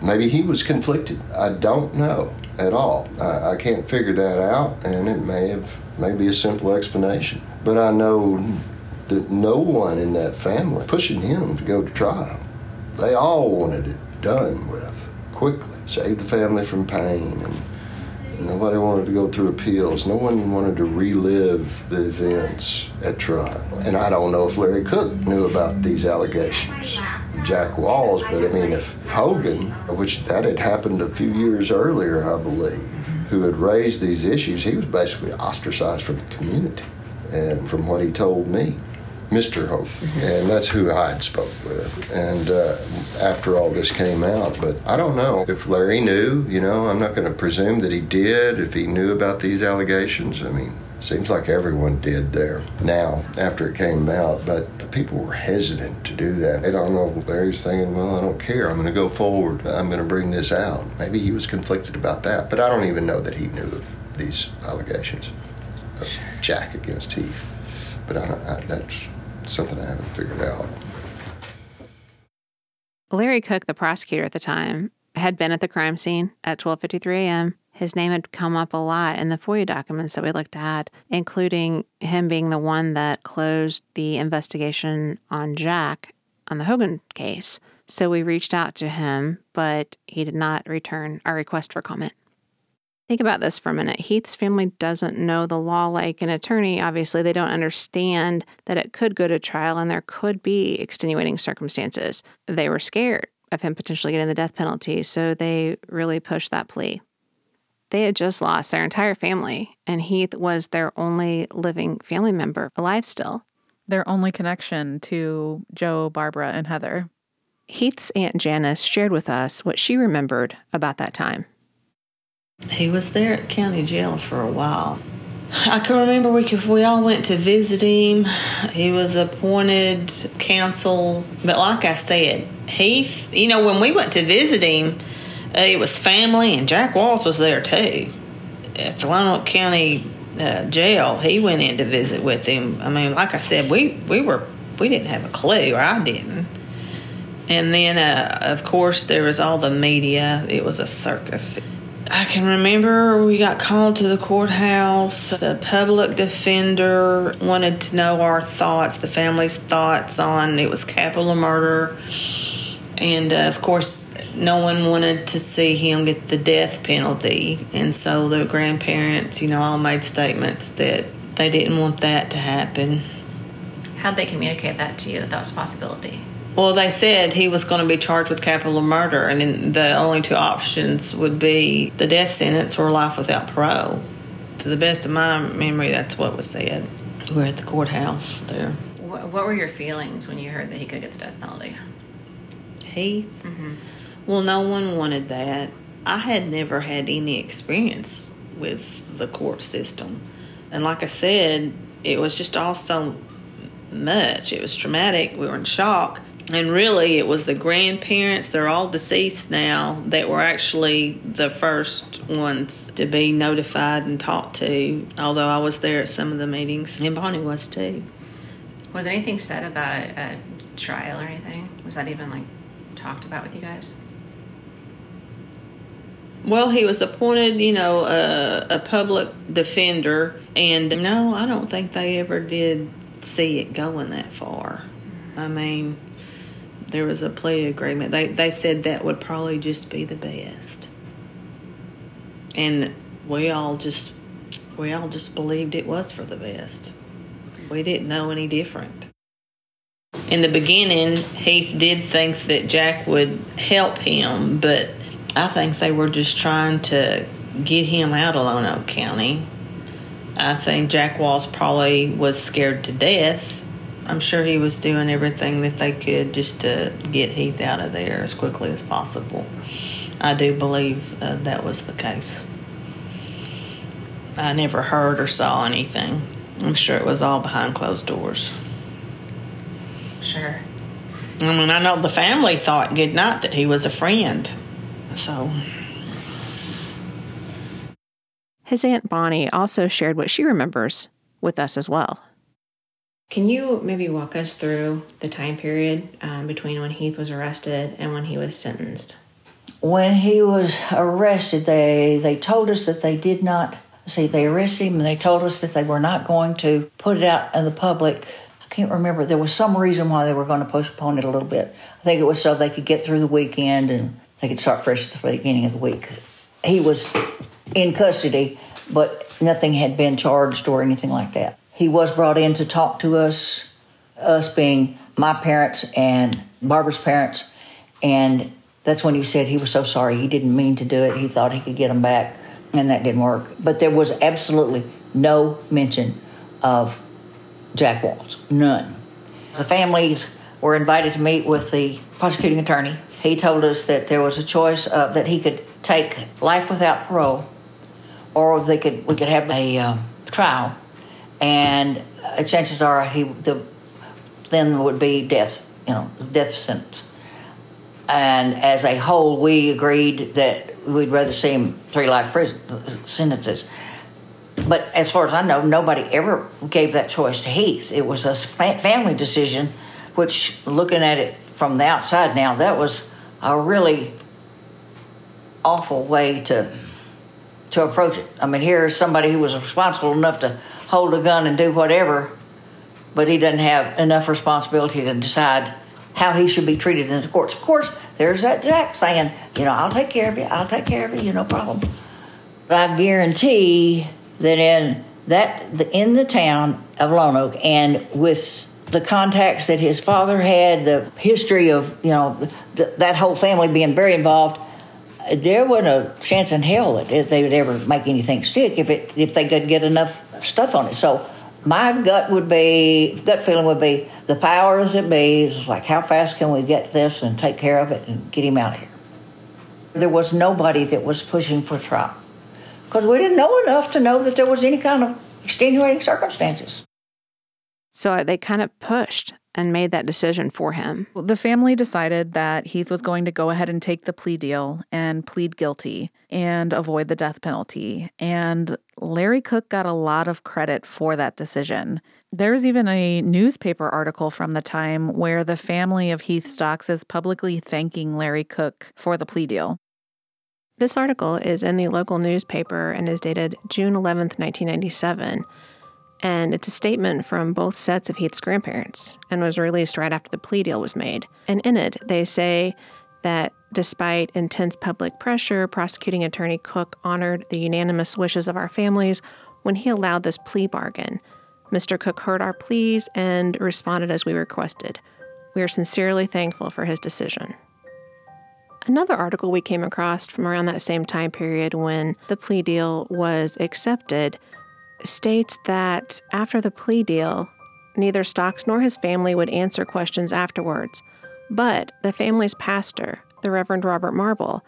maybe he was conflicted. I don't know at all. I, I can't figure that out, and it may have may be a simple explanation. But I know that no one in that family pushing him to go to trial. They all wanted it done with quickly, save the family from pain, and nobody wanted to go through appeals. No one wanted to relive the events at trial. And I don't know if Larry Cook knew about these allegations. Jack Walls, but I mean, if Hogan, which that had happened a few years earlier, I believe, who had raised these issues, he was basically ostracized from the community. And from what he told me, Mr. Hope, and that's who I had spoke with. And uh, after all this came out, but I don't know if Larry knew. You know, I'm not going to presume that he did. If he knew about these allegations, I mean, seems like everyone did there now after it came out. But people were hesitant to do that. I don't know if Larry's thinking, well, I don't care. I'm going to go forward. I'm going to bring this out. Maybe he was conflicted about that, but I don't even know that he knew of these allegations of Jack against Heath. But I, I, that's something I haven't figured out. Larry Cook, the prosecutor at the time, had been at the crime scene at 12:53 a.m. His name had come up a lot in the FOIA documents that we looked at, including him being the one that closed the investigation on Jack on the Hogan case. So we reached out to him, but he did not return our request for comment. Think about this for a minute. Heath's family doesn't know the law like an attorney. Obviously, they don't understand that it could go to trial and there could be extenuating circumstances. They were scared of him potentially getting the death penalty, so they really pushed that plea. They had just lost their entire family, and Heath was their only living family member alive still. Their only connection to Joe, Barbara, and Heather. Heath's Aunt Janice shared with us what she remembered about that time. He was there at county jail for a while. I can remember we we all went to visit him. He was appointed counsel, but like I said, Heath. You know, when we went to visit him, uh, it was family, and Jack Walls was there too. At the Lonoke County uh, Jail, he went in to visit with him. I mean, like I said, we we were we didn't have a clue, or I didn't. And then, uh, of course, there was all the media. It was a circus. I can remember we got called to the courthouse. The public defender wanted to know our thoughts, the family's thoughts on it was capital murder. And uh, of course, no one wanted to see him get the death penalty. And so the grandparents, you know, all made statements that they didn't want that to happen. How'd they communicate that to you that that was a possibility? Well, they said he was going to be charged with capital murder, and the only two options would be the death sentence or life without parole. To the best of my memory, that's what was said. We were at the courthouse there. What, what were your feelings when you heard that he could get the death penalty? He? Mm-hmm. Well, no one wanted that. I had never had any experience with the court system. And like I said, it was just all so much. It was traumatic. We were in shock. And really, it was the grandparents, they're all deceased now, that were actually the first ones to be notified and talked to, although I was there at some of the meetings, and Bonnie was too. Was anything said about a, a trial or anything? Was that even like talked about with you guys? Well, he was appointed, you know, a, a public defender, and no, I don't think they ever did see it going that far. I mean, there was a plea agreement. They they said that would probably just be the best. And we all just we all just believed it was for the best. We didn't know any different. In the beginning, Heath did think that Jack would help him, but I think they were just trying to get him out of Lonoke County. I think Jack Walls probably was scared to death I'm sure he was doing everything that they could just to get Heath out of there as quickly as possible. I do believe uh, that was the case. I never heard or saw anything. I'm sure it was all behind closed doors. Sure. I mean, I know the family thought good night that he was a friend. So. His Aunt Bonnie also shared what she remembers with us as well. Can you maybe walk us through the time period um, between when Heath was arrested and when he was sentenced? When he was arrested, they they told us that they did not see they arrested him and they told us that they were not going to put it out in the public. I can't remember. There was some reason why they were going to postpone it a little bit. I think it was so they could get through the weekend and they could start fresh at the beginning of the week. He was in custody, but nothing had been charged or anything like that. He was brought in to talk to us, us being my parents and Barbara's parents, and that's when he said he was so sorry. He didn't mean to do it. He thought he could get them back, and that didn't work. But there was absolutely no mention of Jack Walls, none. The families were invited to meet with the prosecuting attorney. He told us that there was a choice of, that he could take life without parole, or they could we could have a uh, trial, and uh, chances are he the then would be death, you know, death sentence. And as a whole, we agreed that we'd rather see him three life prison sentences. But as far as I know, nobody ever gave that choice to Heath. It was a family decision, which, looking at it from the outside now, that was a really awful way to to approach it. I mean, here's somebody who was responsible enough to hold a gun and do whatever, but he doesn't have enough responsibility to decide how he should be treated in the courts. Of course, there's that Jack saying, you know, I'll take care of you, I'll take care of you, no problem. But I guarantee that in that in the town of Lonoke and with the contacts that his father had, the history of you know the, that whole family being very involved, there wasn't a chance in hell that they would ever make anything stick if it if they could get enough stuff on it. So my gut would be gut feeling would be the powers that be is like how fast can we get this and take care of it and get him out of here. There was nobody that was pushing for trial because we didn't know enough to know that there was any kind of extenuating circumstances. So they kind of pushed and made that decision for him. The family decided that Heath was going to go ahead and take the plea deal and plead guilty and avoid the death penalty. And Larry Cook got a lot of credit for that decision. There's even a newspaper article from the time where the family of Heath Stocks is publicly thanking Larry Cook for the plea deal. This article is in the local newspaper and is dated June 11th, 1997 and it's a statement from both sets of Heath's grandparents and was released right after the plea deal was made. And in it, they say that despite intense public pressure, prosecuting attorney Cook honored the unanimous wishes of our families when he allowed this plea bargain. Mr. Cook heard our pleas and responded as we requested. We are sincerely thankful for his decision. Another article we came across from around that same time period when the plea deal was accepted states that after the plea deal, neither Stocks nor his family would answer questions afterwards. But the family's pastor, the Reverend Robert Marble,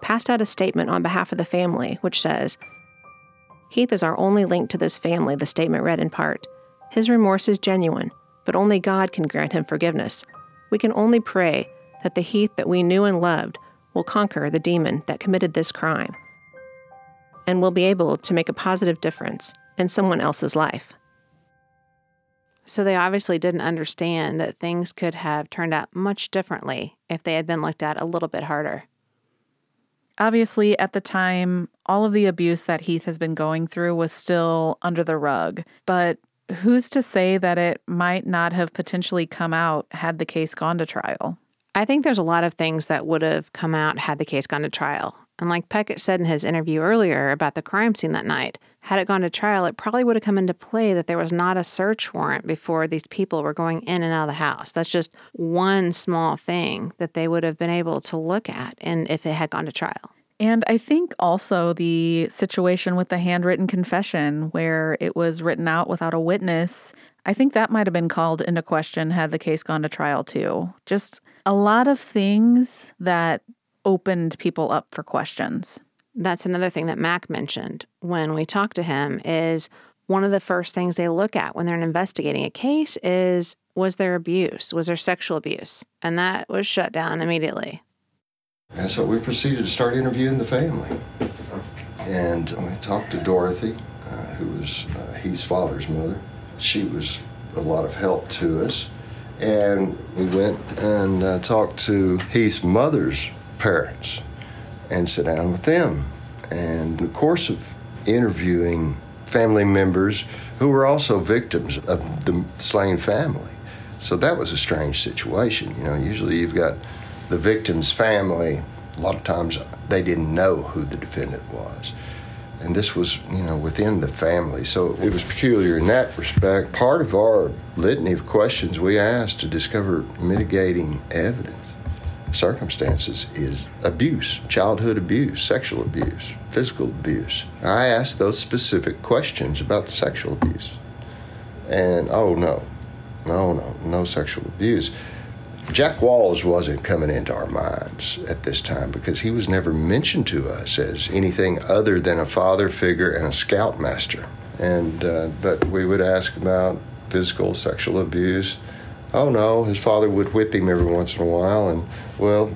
passed out a statement on behalf of the family, which says Heath is our only link to this family, the statement read in part. His remorse is genuine, but only God can grant him forgiveness. We can only pray that the Heath that we knew and loved will conquer the demon that committed this crime and will be able to make a positive difference in someone else's life. So they obviously didn't understand that things could have turned out much differently if they had been looked at a little bit harder. Obviously, at the time, all of the abuse that Heath has been going through was still under the rug, but who's to say that it might not have potentially come out had the case gone to trial? I think there's a lot of things that would have come out had the case gone to trial. And like Peckett said in his interview earlier about the crime scene that night, had it gone to trial, it probably would have come into play that there was not a search warrant before these people were going in and out of the house. That's just one small thing that they would have been able to look at and if it had gone to trial. And I think also the situation with the handwritten confession, where it was written out without a witness, I think that might have been called into question had the case gone to trial too. Just a lot of things that opened people up for questions. That's another thing that Mac mentioned when we talked to him is one of the first things they look at when they're investigating a case is was there abuse? Was there sexual abuse? And that was shut down immediately. And so we proceeded to start interviewing the family. And we talked to Dorothy, uh, who was uh, Heath's father's mother. She was a lot of help to us. And we went and uh, talked to Heath's mother's parents and sit down with them. And in the course of interviewing family members who were also victims of the slain family. So that was a strange situation. You know, usually you've got the victim's family, a lot of times they didn't know who the defendant was. And this was, you know, within the family. So it was peculiar in that respect. Part of our litany of questions we asked to discover mitigating evidence circumstances is abuse, childhood abuse, sexual abuse, physical abuse. I asked those specific questions about sexual abuse. And oh no, no, no, no sexual abuse. Jack Walls wasn't coming into our minds at this time because he was never mentioned to us as anything other than a father figure and a scoutmaster. And uh, but we would ask about physical, sexual abuse. Oh no, his father would whip him every once in a while, and well,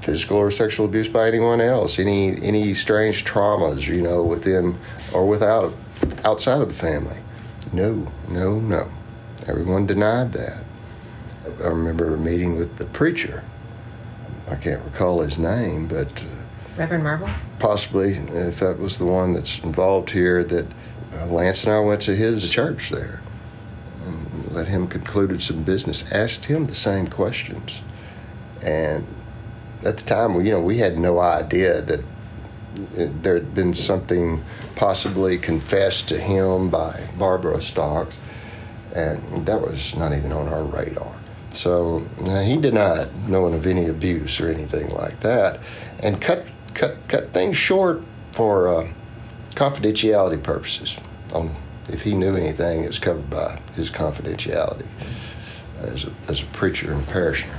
physical or sexual abuse by anyone else, any any strange traumas, you know, within or without outside of the family. No, no, no. Everyone denied that. I remember a meeting with the preacher. I can't recall his name, but uh, Reverend Marble. Possibly, if that was the one that's involved here, that uh, Lance and I went to his church there let him concluded some business. Asked him the same questions, and at the time, you know, we had no idea that there had been something possibly confessed to him by Barbara Stocks, and that was not even on our radar. So he denied knowing of any abuse or anything like that, and cut cut cut things short for uh, confidentiality purposes. On if he knew anything, it's covered by his confidentiality as a, as a preacher and parishioner.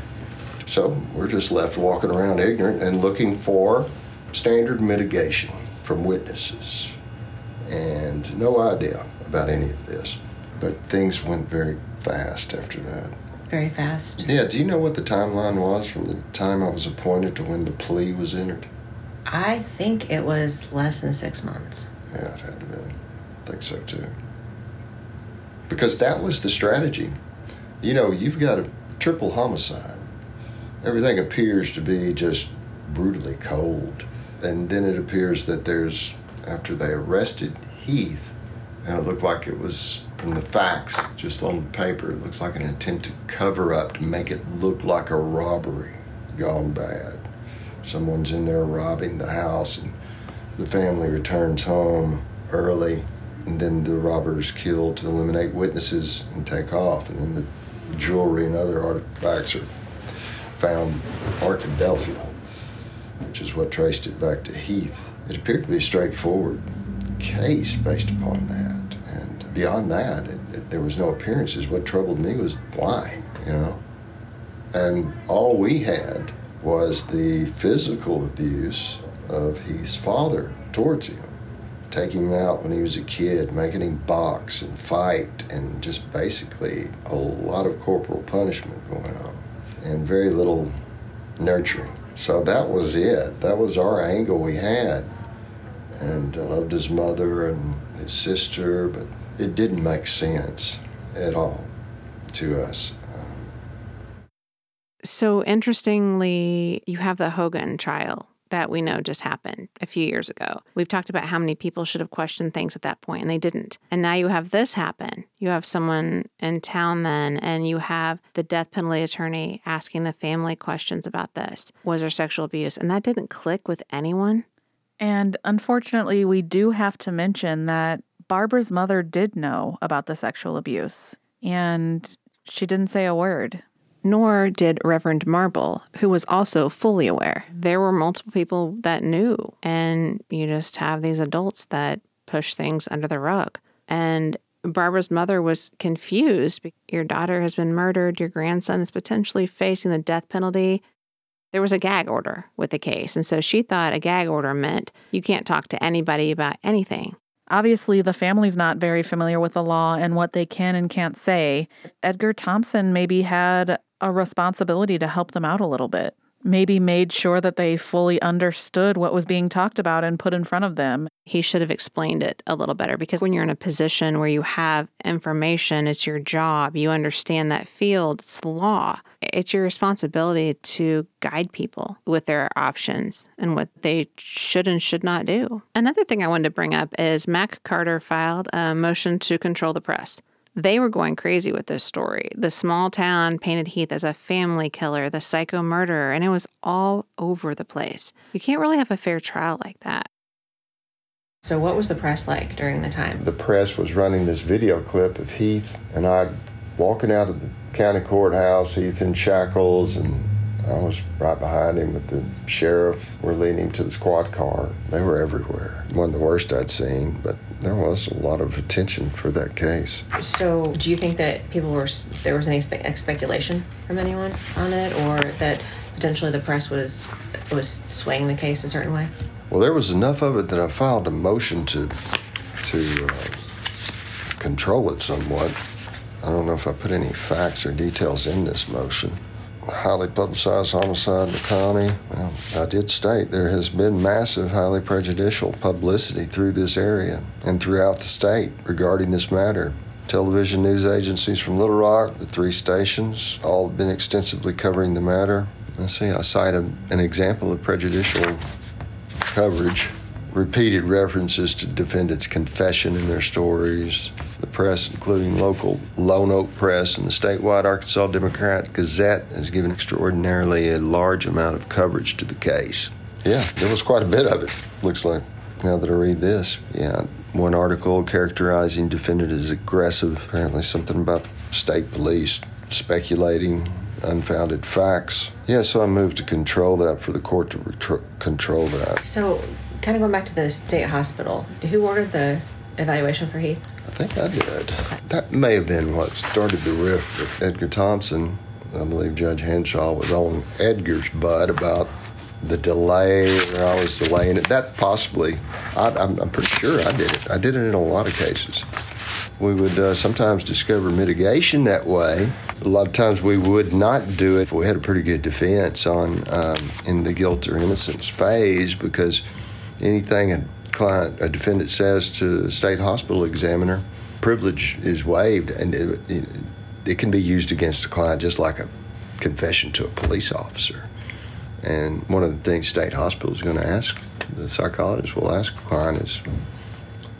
So we're just left walking around ignorant and looking for standard mitigation from witnesses, and no idea about any of this. But things went very fast after that very fast. Yeah, do you know what the timeline was from the time I was appointed to when the plea was entered? I think it was less than six months. Yeah, it had to be. Think so too. Because that was the strategy. You know, you've got a triple homicide. Everything appears to be just brutally cold. And then it appears that there's, after they arrested Heath, and it looked like it was from the facts just on the paper, it looks like an attempt to cover up to make it look like a robbery gone bad. Someone's in there robbing the house, and the family returns home early, and then the robbers killed to eliminate witnesses and take off, and then the jewelry and other artifacts are found Arkadelphia, which is what traced it back to Heath. It appeared to be a straightforward case based upon that And beyond that, it, it, there was no appearances. What troubled me was why, you know. And all we had was the physical abuse of Heath's father towards him, taking him out when he was a kid, making him box and fight, and just basically a lot of corporal punishment going on, and very little nurturing. So that was it. That was our angle we had. And I loved his mother and his sister, but it didn't make sense at all to us. Um, so interestingly, you have the Hogan trial that we know just happened a few years ago. We've talked about how many people should have questioned things at that point and they didn't. And now you have this happen. You have someone in town then and you have the death penalty attorney asking the family questions about this. Was there sexual abuse? And that didn't click with anyone. And unfortunately, we do have to mention that Barbara's mother did know about the sexual abuse, and she didn't say a word. Nor did Reverend Marble, who was also fully aware. There were multiple people that knew, and you just have these adults that push things under the rug. And Barbara's mother was confused. Your daughter has been murdered. Your grandson is potentially facing the death penalty. There was a gag order with the case. And so she thought a gag order meant you can't talk to anybody about anything. Obviously, the family's not very familiar with the law and what they can and can't say. Edgar Thompson maybe had a responsibility to help them out a little bit. maybe made sure that they fully understood what was being talked about and put in front of them. He should have explained it a little better because when you're in a position where you have information, it's your job, you understand that field, it's law. It's your responsibility to guide people with their options and what they should and should not do. Another thing I wanted to bring up is Mac Carder filed a motion to control the press. They were going crazy with this story. The small town painted Heath as a family killer, the psycho murderer, and it was all over the place. You can't really have a fair trial like that. So, what was the press like during the time? The press was running this video clip of Heath and I walking out of the county courthouse, Heath in shackles, and I was right behind him with the sheriff. We're leading him to the squad car. They were everywhere. It wasn't the worst I'd seen, but there was a lot of attention for that case. So, do you think that people were there was any spe- speculation from anyone on it, or that potentially the press was was swaying the case a certain way? Well, there was enough of it that I filed a motion to to uh, control it somewhat. I don't know if I put any facts or details in this motion. Highly publicized homicide in the county. Well, I did state there has been massive, highly prejudicial publicity through this area and throughout the state regarding this matter. Television news agencies from Little Rock, the three stations, all have been extensively covering the matter. Let's see, I cite a, an example of prejudicial coverage repeated references to defendants' confession in their stories. The press, including local Lonoke Press and the statewide Arkansas Democrat Gazette, has given extraordinarily a large amount of coverage to the case. Yeah, there was quite a bit of it, looks like, now that I read this. Yeah, one article characterizing defendant as aggressive, apparently something about state police speculating unfounded facts. Yeah, so I moved to control that for the court to retro- control that. So, kind of going back to the state hospital, who ordered the evaluation for Heath? I think I did. That may have been what started the rift with Edgar Thompson. I believe Judge Henshaw was on Edgar's butt about the delay. They're always delaying it. That possibly, I, am pretty sure I did it. I did it in a lot of cases. We would uh, sometimes discover mitigation that way. A lot of times we would not do it if we had a pretty good defense on um, in the guilt or innocence phase because anything client, a defendant says to the state hospital examiner, privilege is waived and it, it, can be used against the client just like a confession to a police officer. And one of the things state hospital is going to ask the psychologist will ask the client is,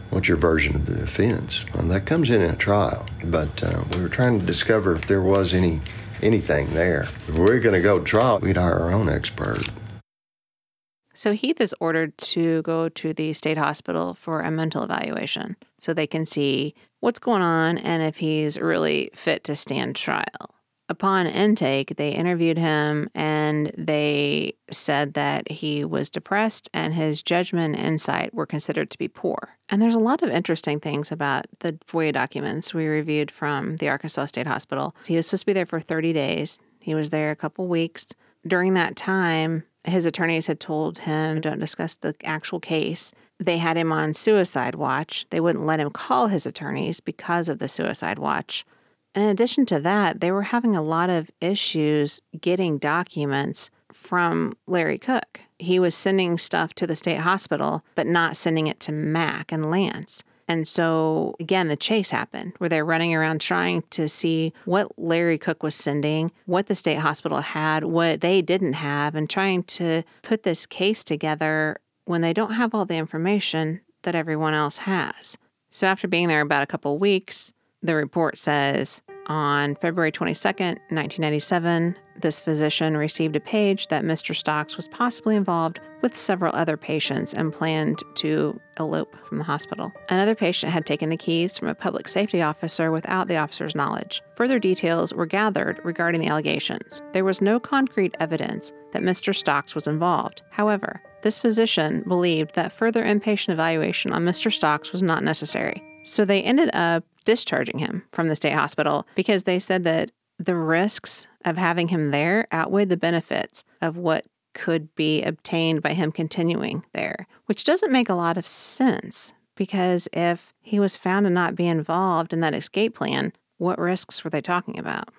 what's your version of the offense? Well, that comes in in a trial, but uh, we were trying to discover if there was any anything there. If we are going to go to trial, we'd hire our own expert. So Heath is ordered to go to the state hospital for a mental evaluation so they can see what's going on and if he's really fit to stand trial upon intake, they interviewed him and they said that he was depressed and his judgment and insight were considered to be poor. And there's a lot of interesting things about the FOIA documents we reviewed from the Arkansas State Hospital. He was supposed to be there for 30 days, he was there a couple weeks. During that time, his attorneys had told him, don't discuss the actual case. They had him on suicide watch. They wouldn't let him call his attorneys because of the suicide watch. In addition to that, they were having a lot of issues getting documents from Larry Cook. He was sending stuff to the state hospital, but not sending it to Mac and Lance. And so, again, the chase happened where they're running around trying to see what Larry Cook was sending, what the state hospital had, what they didn't have, and trying to put this case together when they don't have all the information that everyone else has. So, after being there about a couple weeks, the report says on February 22nd, 1997, this physician received a page that Mr. Stocks was possibly involved with several other patients and planned to elope from the hospital. Another patient had taken the keys from a public safety officer without the officer's knowledge. Further details were gathered regarding the allegations. There was no concrete evidence that Mr. Stocks was involved. However, this physician believed that further inpatient evaluation on Mr. Stocks was not necessary. So they ended up discharging him from the state hospital because they said that the risks of having him there outweighed the benefits of what could be obtained by him continuing there, which doesn't make a lot of sense because if he was found to not be involved in that escape plan, what risks were they talking about?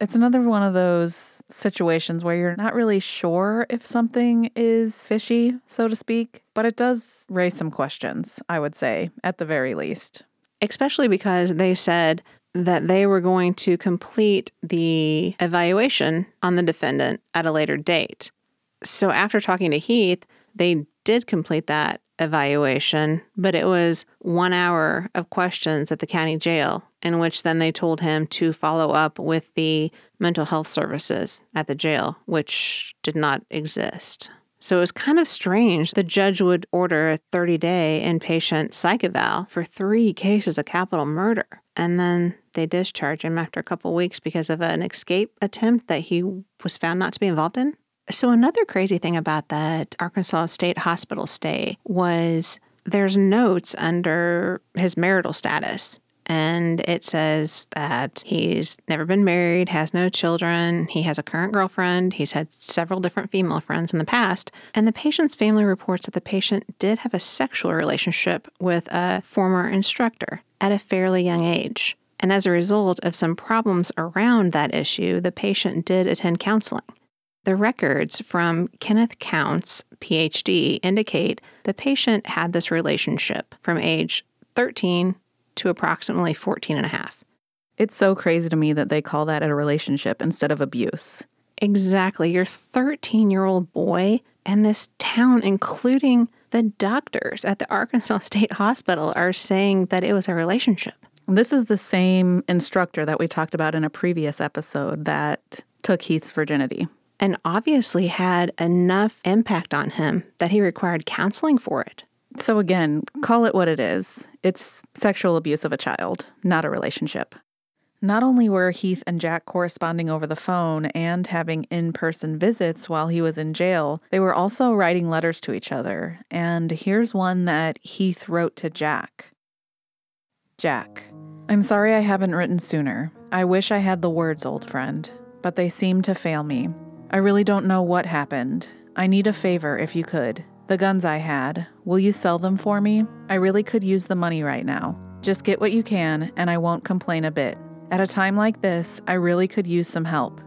It's another one of those situations where you're not really sure if something is fishy, so to speak, but it does raise some questions, I would say, at the very least. Especially because they said that they were going to complete the evaluation on the defendant at a later date. So after talking to Heath, they did complete that evaluation, but it was one hour of questions at the county jail, in which then they told him to follow up with the mental health services at the jail, which did not exist. So it was kind of strange. The judge would order a 30 day inpatient psych eval for three cases of capital murder. And then they discharge him after a couple weeks because of an escape attempt that he was found not to be involved in. So, another crazy thing about that Arkansas State Hospital stay was there's notes under his marital status. And it says that he's never been married, has no children, he has a current girlfriend, he's had several different female friends in the past. And the patient's family reports that the patient did have a sexual relationship with a former instructor at a fairly young age. And as a result of some problems around that issue, the patient did attend counseling. The records from Kenneth Counts, PhD, indicate the patient had this relationship from age 13 to approximately 14 and a half. It's so crazy to me that they call that a relationship instead of abuse. Exactly. Your 13 year old boy and this town, including the doctors at the Arkansas State Hospital, are saying that it was a relationship. This is the same instructor that we talked about in a previous episode that took Heath's virginity. And obviously had enough impact on him that he required counseling for it. So, again, call it what it is it's sexual abuse of a child, not a relationship. Not only were Heath and Jack corresponding over the phone and having in person visits while he was in jail, they were also writing letters to each other. And here's one that Heath wrote to Jack Jack, I'm sorry I haven't written sooner. I wish I had the words, old friend, but they seem to fail me. I really don't know what happened. I need a favor if you could. The guns I had, will you sell them for me? I really could use the money right now. Just get what you can, and I won't complain a bit. At a time like this, I really could use some help.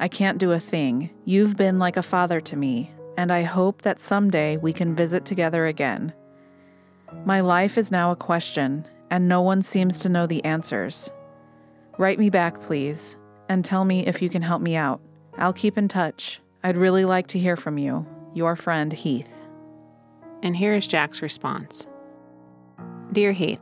I can't do a thing. You've been like a father to me, and I hope that someday we can visit together again. My life is now a question, and no one seems to know the answers. Write me back, please, and tell me if you can help me out. I'll keep in touch. I'd really like to hear from you. Your friend, Heath. And here is Jack's response Dear Heath,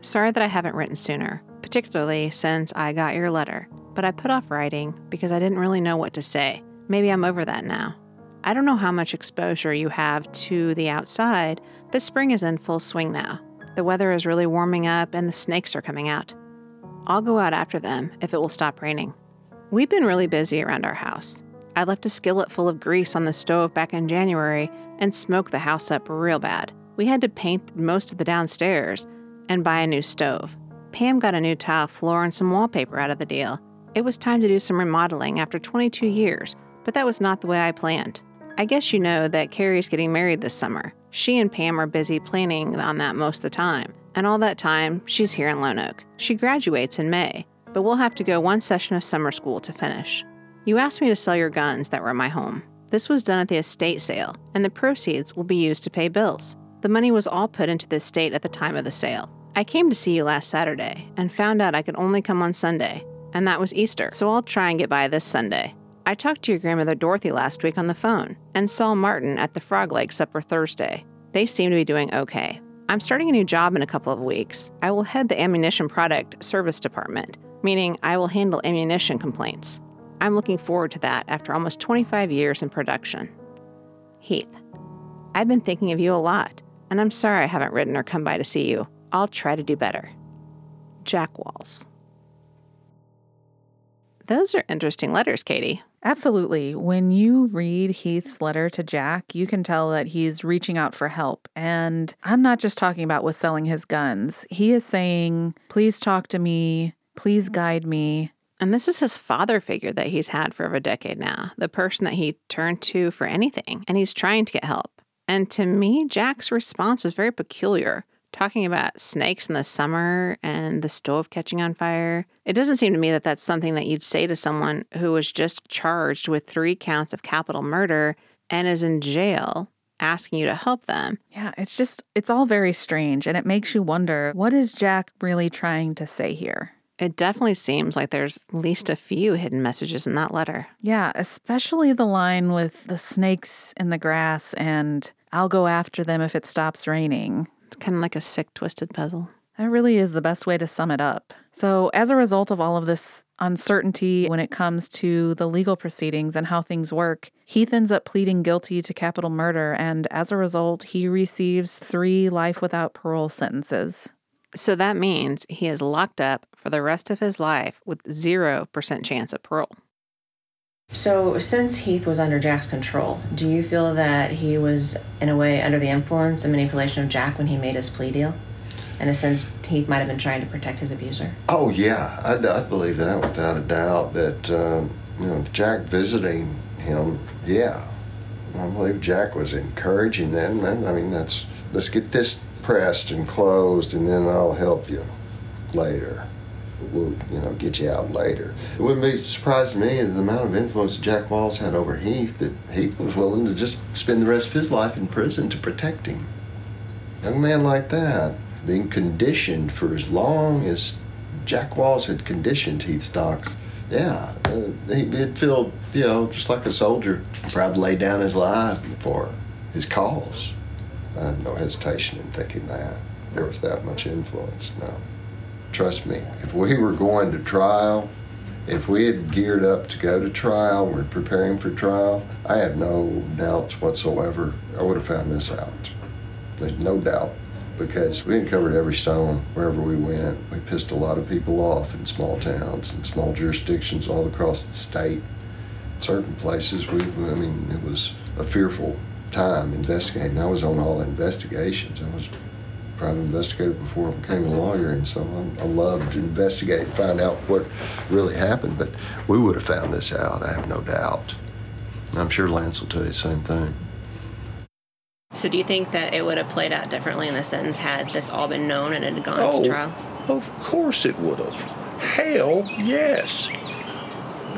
sorry that I haven't written sooner, particularly since I got your letter, but I put off writing because I didn't really know what to say. Maybe I'm over that now. I don't know how much exposure you have to the outside, but spring is in full swing now. The weather is really warming up and the snakes are coming out. I'll go out after them if it will stop raining. We've been really busy around our house. I left a skillet full of grease on the stove back in January and smoked the house up real bad. We had to paint most of the downstairs and buy a new stove. Pam got a new tile floor and some wallpaper out of the deal. It was time to do some remodeling after 22 years, but that was not the way I planned. I guess you know that Carrie's getting married this summer. She and Pam are busy planning on that most of the time, and all that time, she's here in Lonoke. She graduates in May, but we'll have to go one session of summer school to finish. You asked me to sell your guns that were in my home. This was done at the estate sale, and the proceeds will be used to pay bills. The money was all put into the estate at the time of the sale. I came to see you last Saturday and found out I could only come on Sunday, and that was Easter, so I'll try and get by this Sunday. I talked to your grandmother Dorothy last week on the phone and saw Martin at the Frog Lake supper Thursday. They seem to be doing okay. I'm starting a new job in a couple of weeks. I will head the ammunition product service department, meaning I will handle ammunition complaints. I'm looking forward to that after almost 25 years in production. Heath, I've been thinking of you a lot, and I'm sorry I haven't written or come by to see you. I'll try to do better. Jack Walls. Those are interesting letters, Katie. Absolutely. When you read Heath's letter to Jack, you can tell that he's reaching out for help. And I'm not just talking about with selling his guns. He is saying, please talk to me, please guide me. And this is his father figure that he's had for over a decade now, the person that he turned to for anything, and he's trying to get help. And to me, Jack's response was very peculiar talking about snakes in the summer and the stove catching on fire. It doesn't seem to me that that's something that you'd say to someone who was just charged with three counts of capital murder and is in jail asking you to help them. Yeah, it's just, it's all very strange. And it makes you wonder what is Jack really trying to say here? It definitely seems like there's at least a few hidden messages in that letter. Yeah, especially the line with the snakes in the grass and I'll go after them if it stops raining. It's kind of like a sick, twisted puzzle. That really is the best way to sum it up. So, as a result of all of this uncertainty when it comes to the legal proceedings and how things work, Heath ends up pleading guilty to capital murder, and as a result, he receives three life without parole sentences. So that means he is locked up for the rest of his life with 0% chance of parole. So, since Heath was under Jack's control, do you feel that he was, in a way, under the influence and manipulation of Jack when he made his plea deal? In a sense, Heath might have been trying to protect his abuser. Oh yeah, I, I believe that without a doubt. That um, you know, Jack visiting him, yeah, I believe Jack was encouraging them. I mean, that's let's get this pressed and closed, and then I'll help you later we'll you know get you out later. It wouldn't be surprised to me the amount of influence Jack Walls had over Heath that Heath was willing to just spend the rest of his life in prison to protect him. A young man like that being conditioned for as long as Jack Walls had conditioned Heath Stocks. Yeah, uh, he'd feel you know just like a soldier, proud to lay down his life for his cause. I had no hesitation in thinking that there was that much influence. No. Trust me, if we were going to trial, if we had geared up to go to trial, we're preparing for trial, I had no doubts whatsoever I would have found this out. There's no doubt because we uncovered every stone wherever we went. We pissed a lot of people off in small towns and small jurisdictions all across the state. Certain places, we, I mean, it was a fearful time investigating. I was on all investigations. I was private investigator before I became a lawyer, and so I, I loved to investigate and find out what really happened. But we would have found this out, I have no doubt. I'm sure Lance will tell you the same thing. So, do you think that it would have played out differently in the sentence had this all been known and it had gone oh, to trial? Of course it would have. Hell, yes.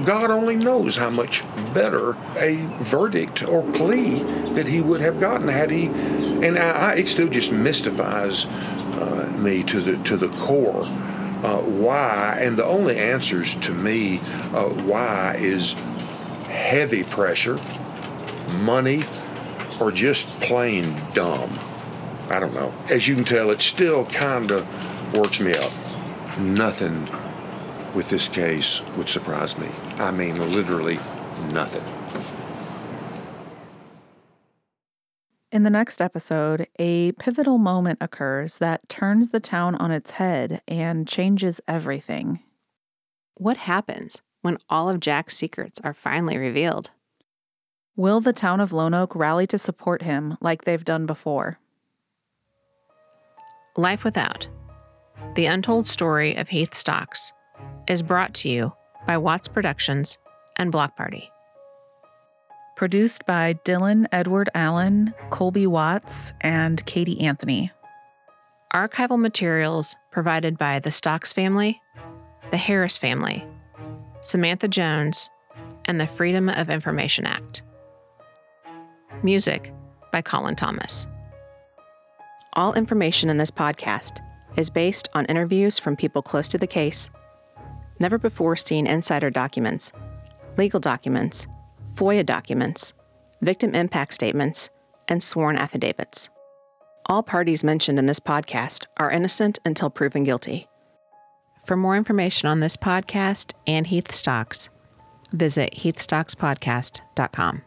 God only knows how much better a verdict or plea that he would have gotten had he and I, I, it still just mystifies uh, me to the to the core. Uh, why? And the only answers to me uh, why is heavy pressure, money, or just plain dumb. I don't know. As you can tell, it still kind of works me up. Nothing with this case would surprise me. I mean, literally nothing. In the next episode, a pivotal moment occurs that turns the town on its head and changes everything. What happens when all of Jack's secrets are finally revealed? Will the town of Lonoke rally to support him like they've done before? Life Without The Untold Story of Heath Stocks is brought to you by Watts Productions and Block Party. Produced by Dylan Edward Allen, Colby Watts, and Katie Anthony. Archival materials provided by the Stocks family, the Harris family, Samantha Jones, and the Freedom of Information Act. Music by Collin Thomas. All information in this podcast is based on interviews from people close to the case, never before seen insider documents, legal documents, FOIA documents, victim impact statements, and sworn affidavits. All parties mentioned in this podcast are innocent until proven guilty. For more information on this podcast and Heath Stocks, visit heathstockspodcast.com.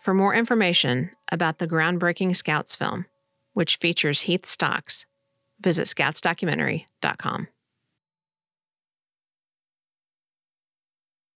For more information about the groundbreaking Scouts film, which features Heath Stocks, visit scoutsdocumentary.com.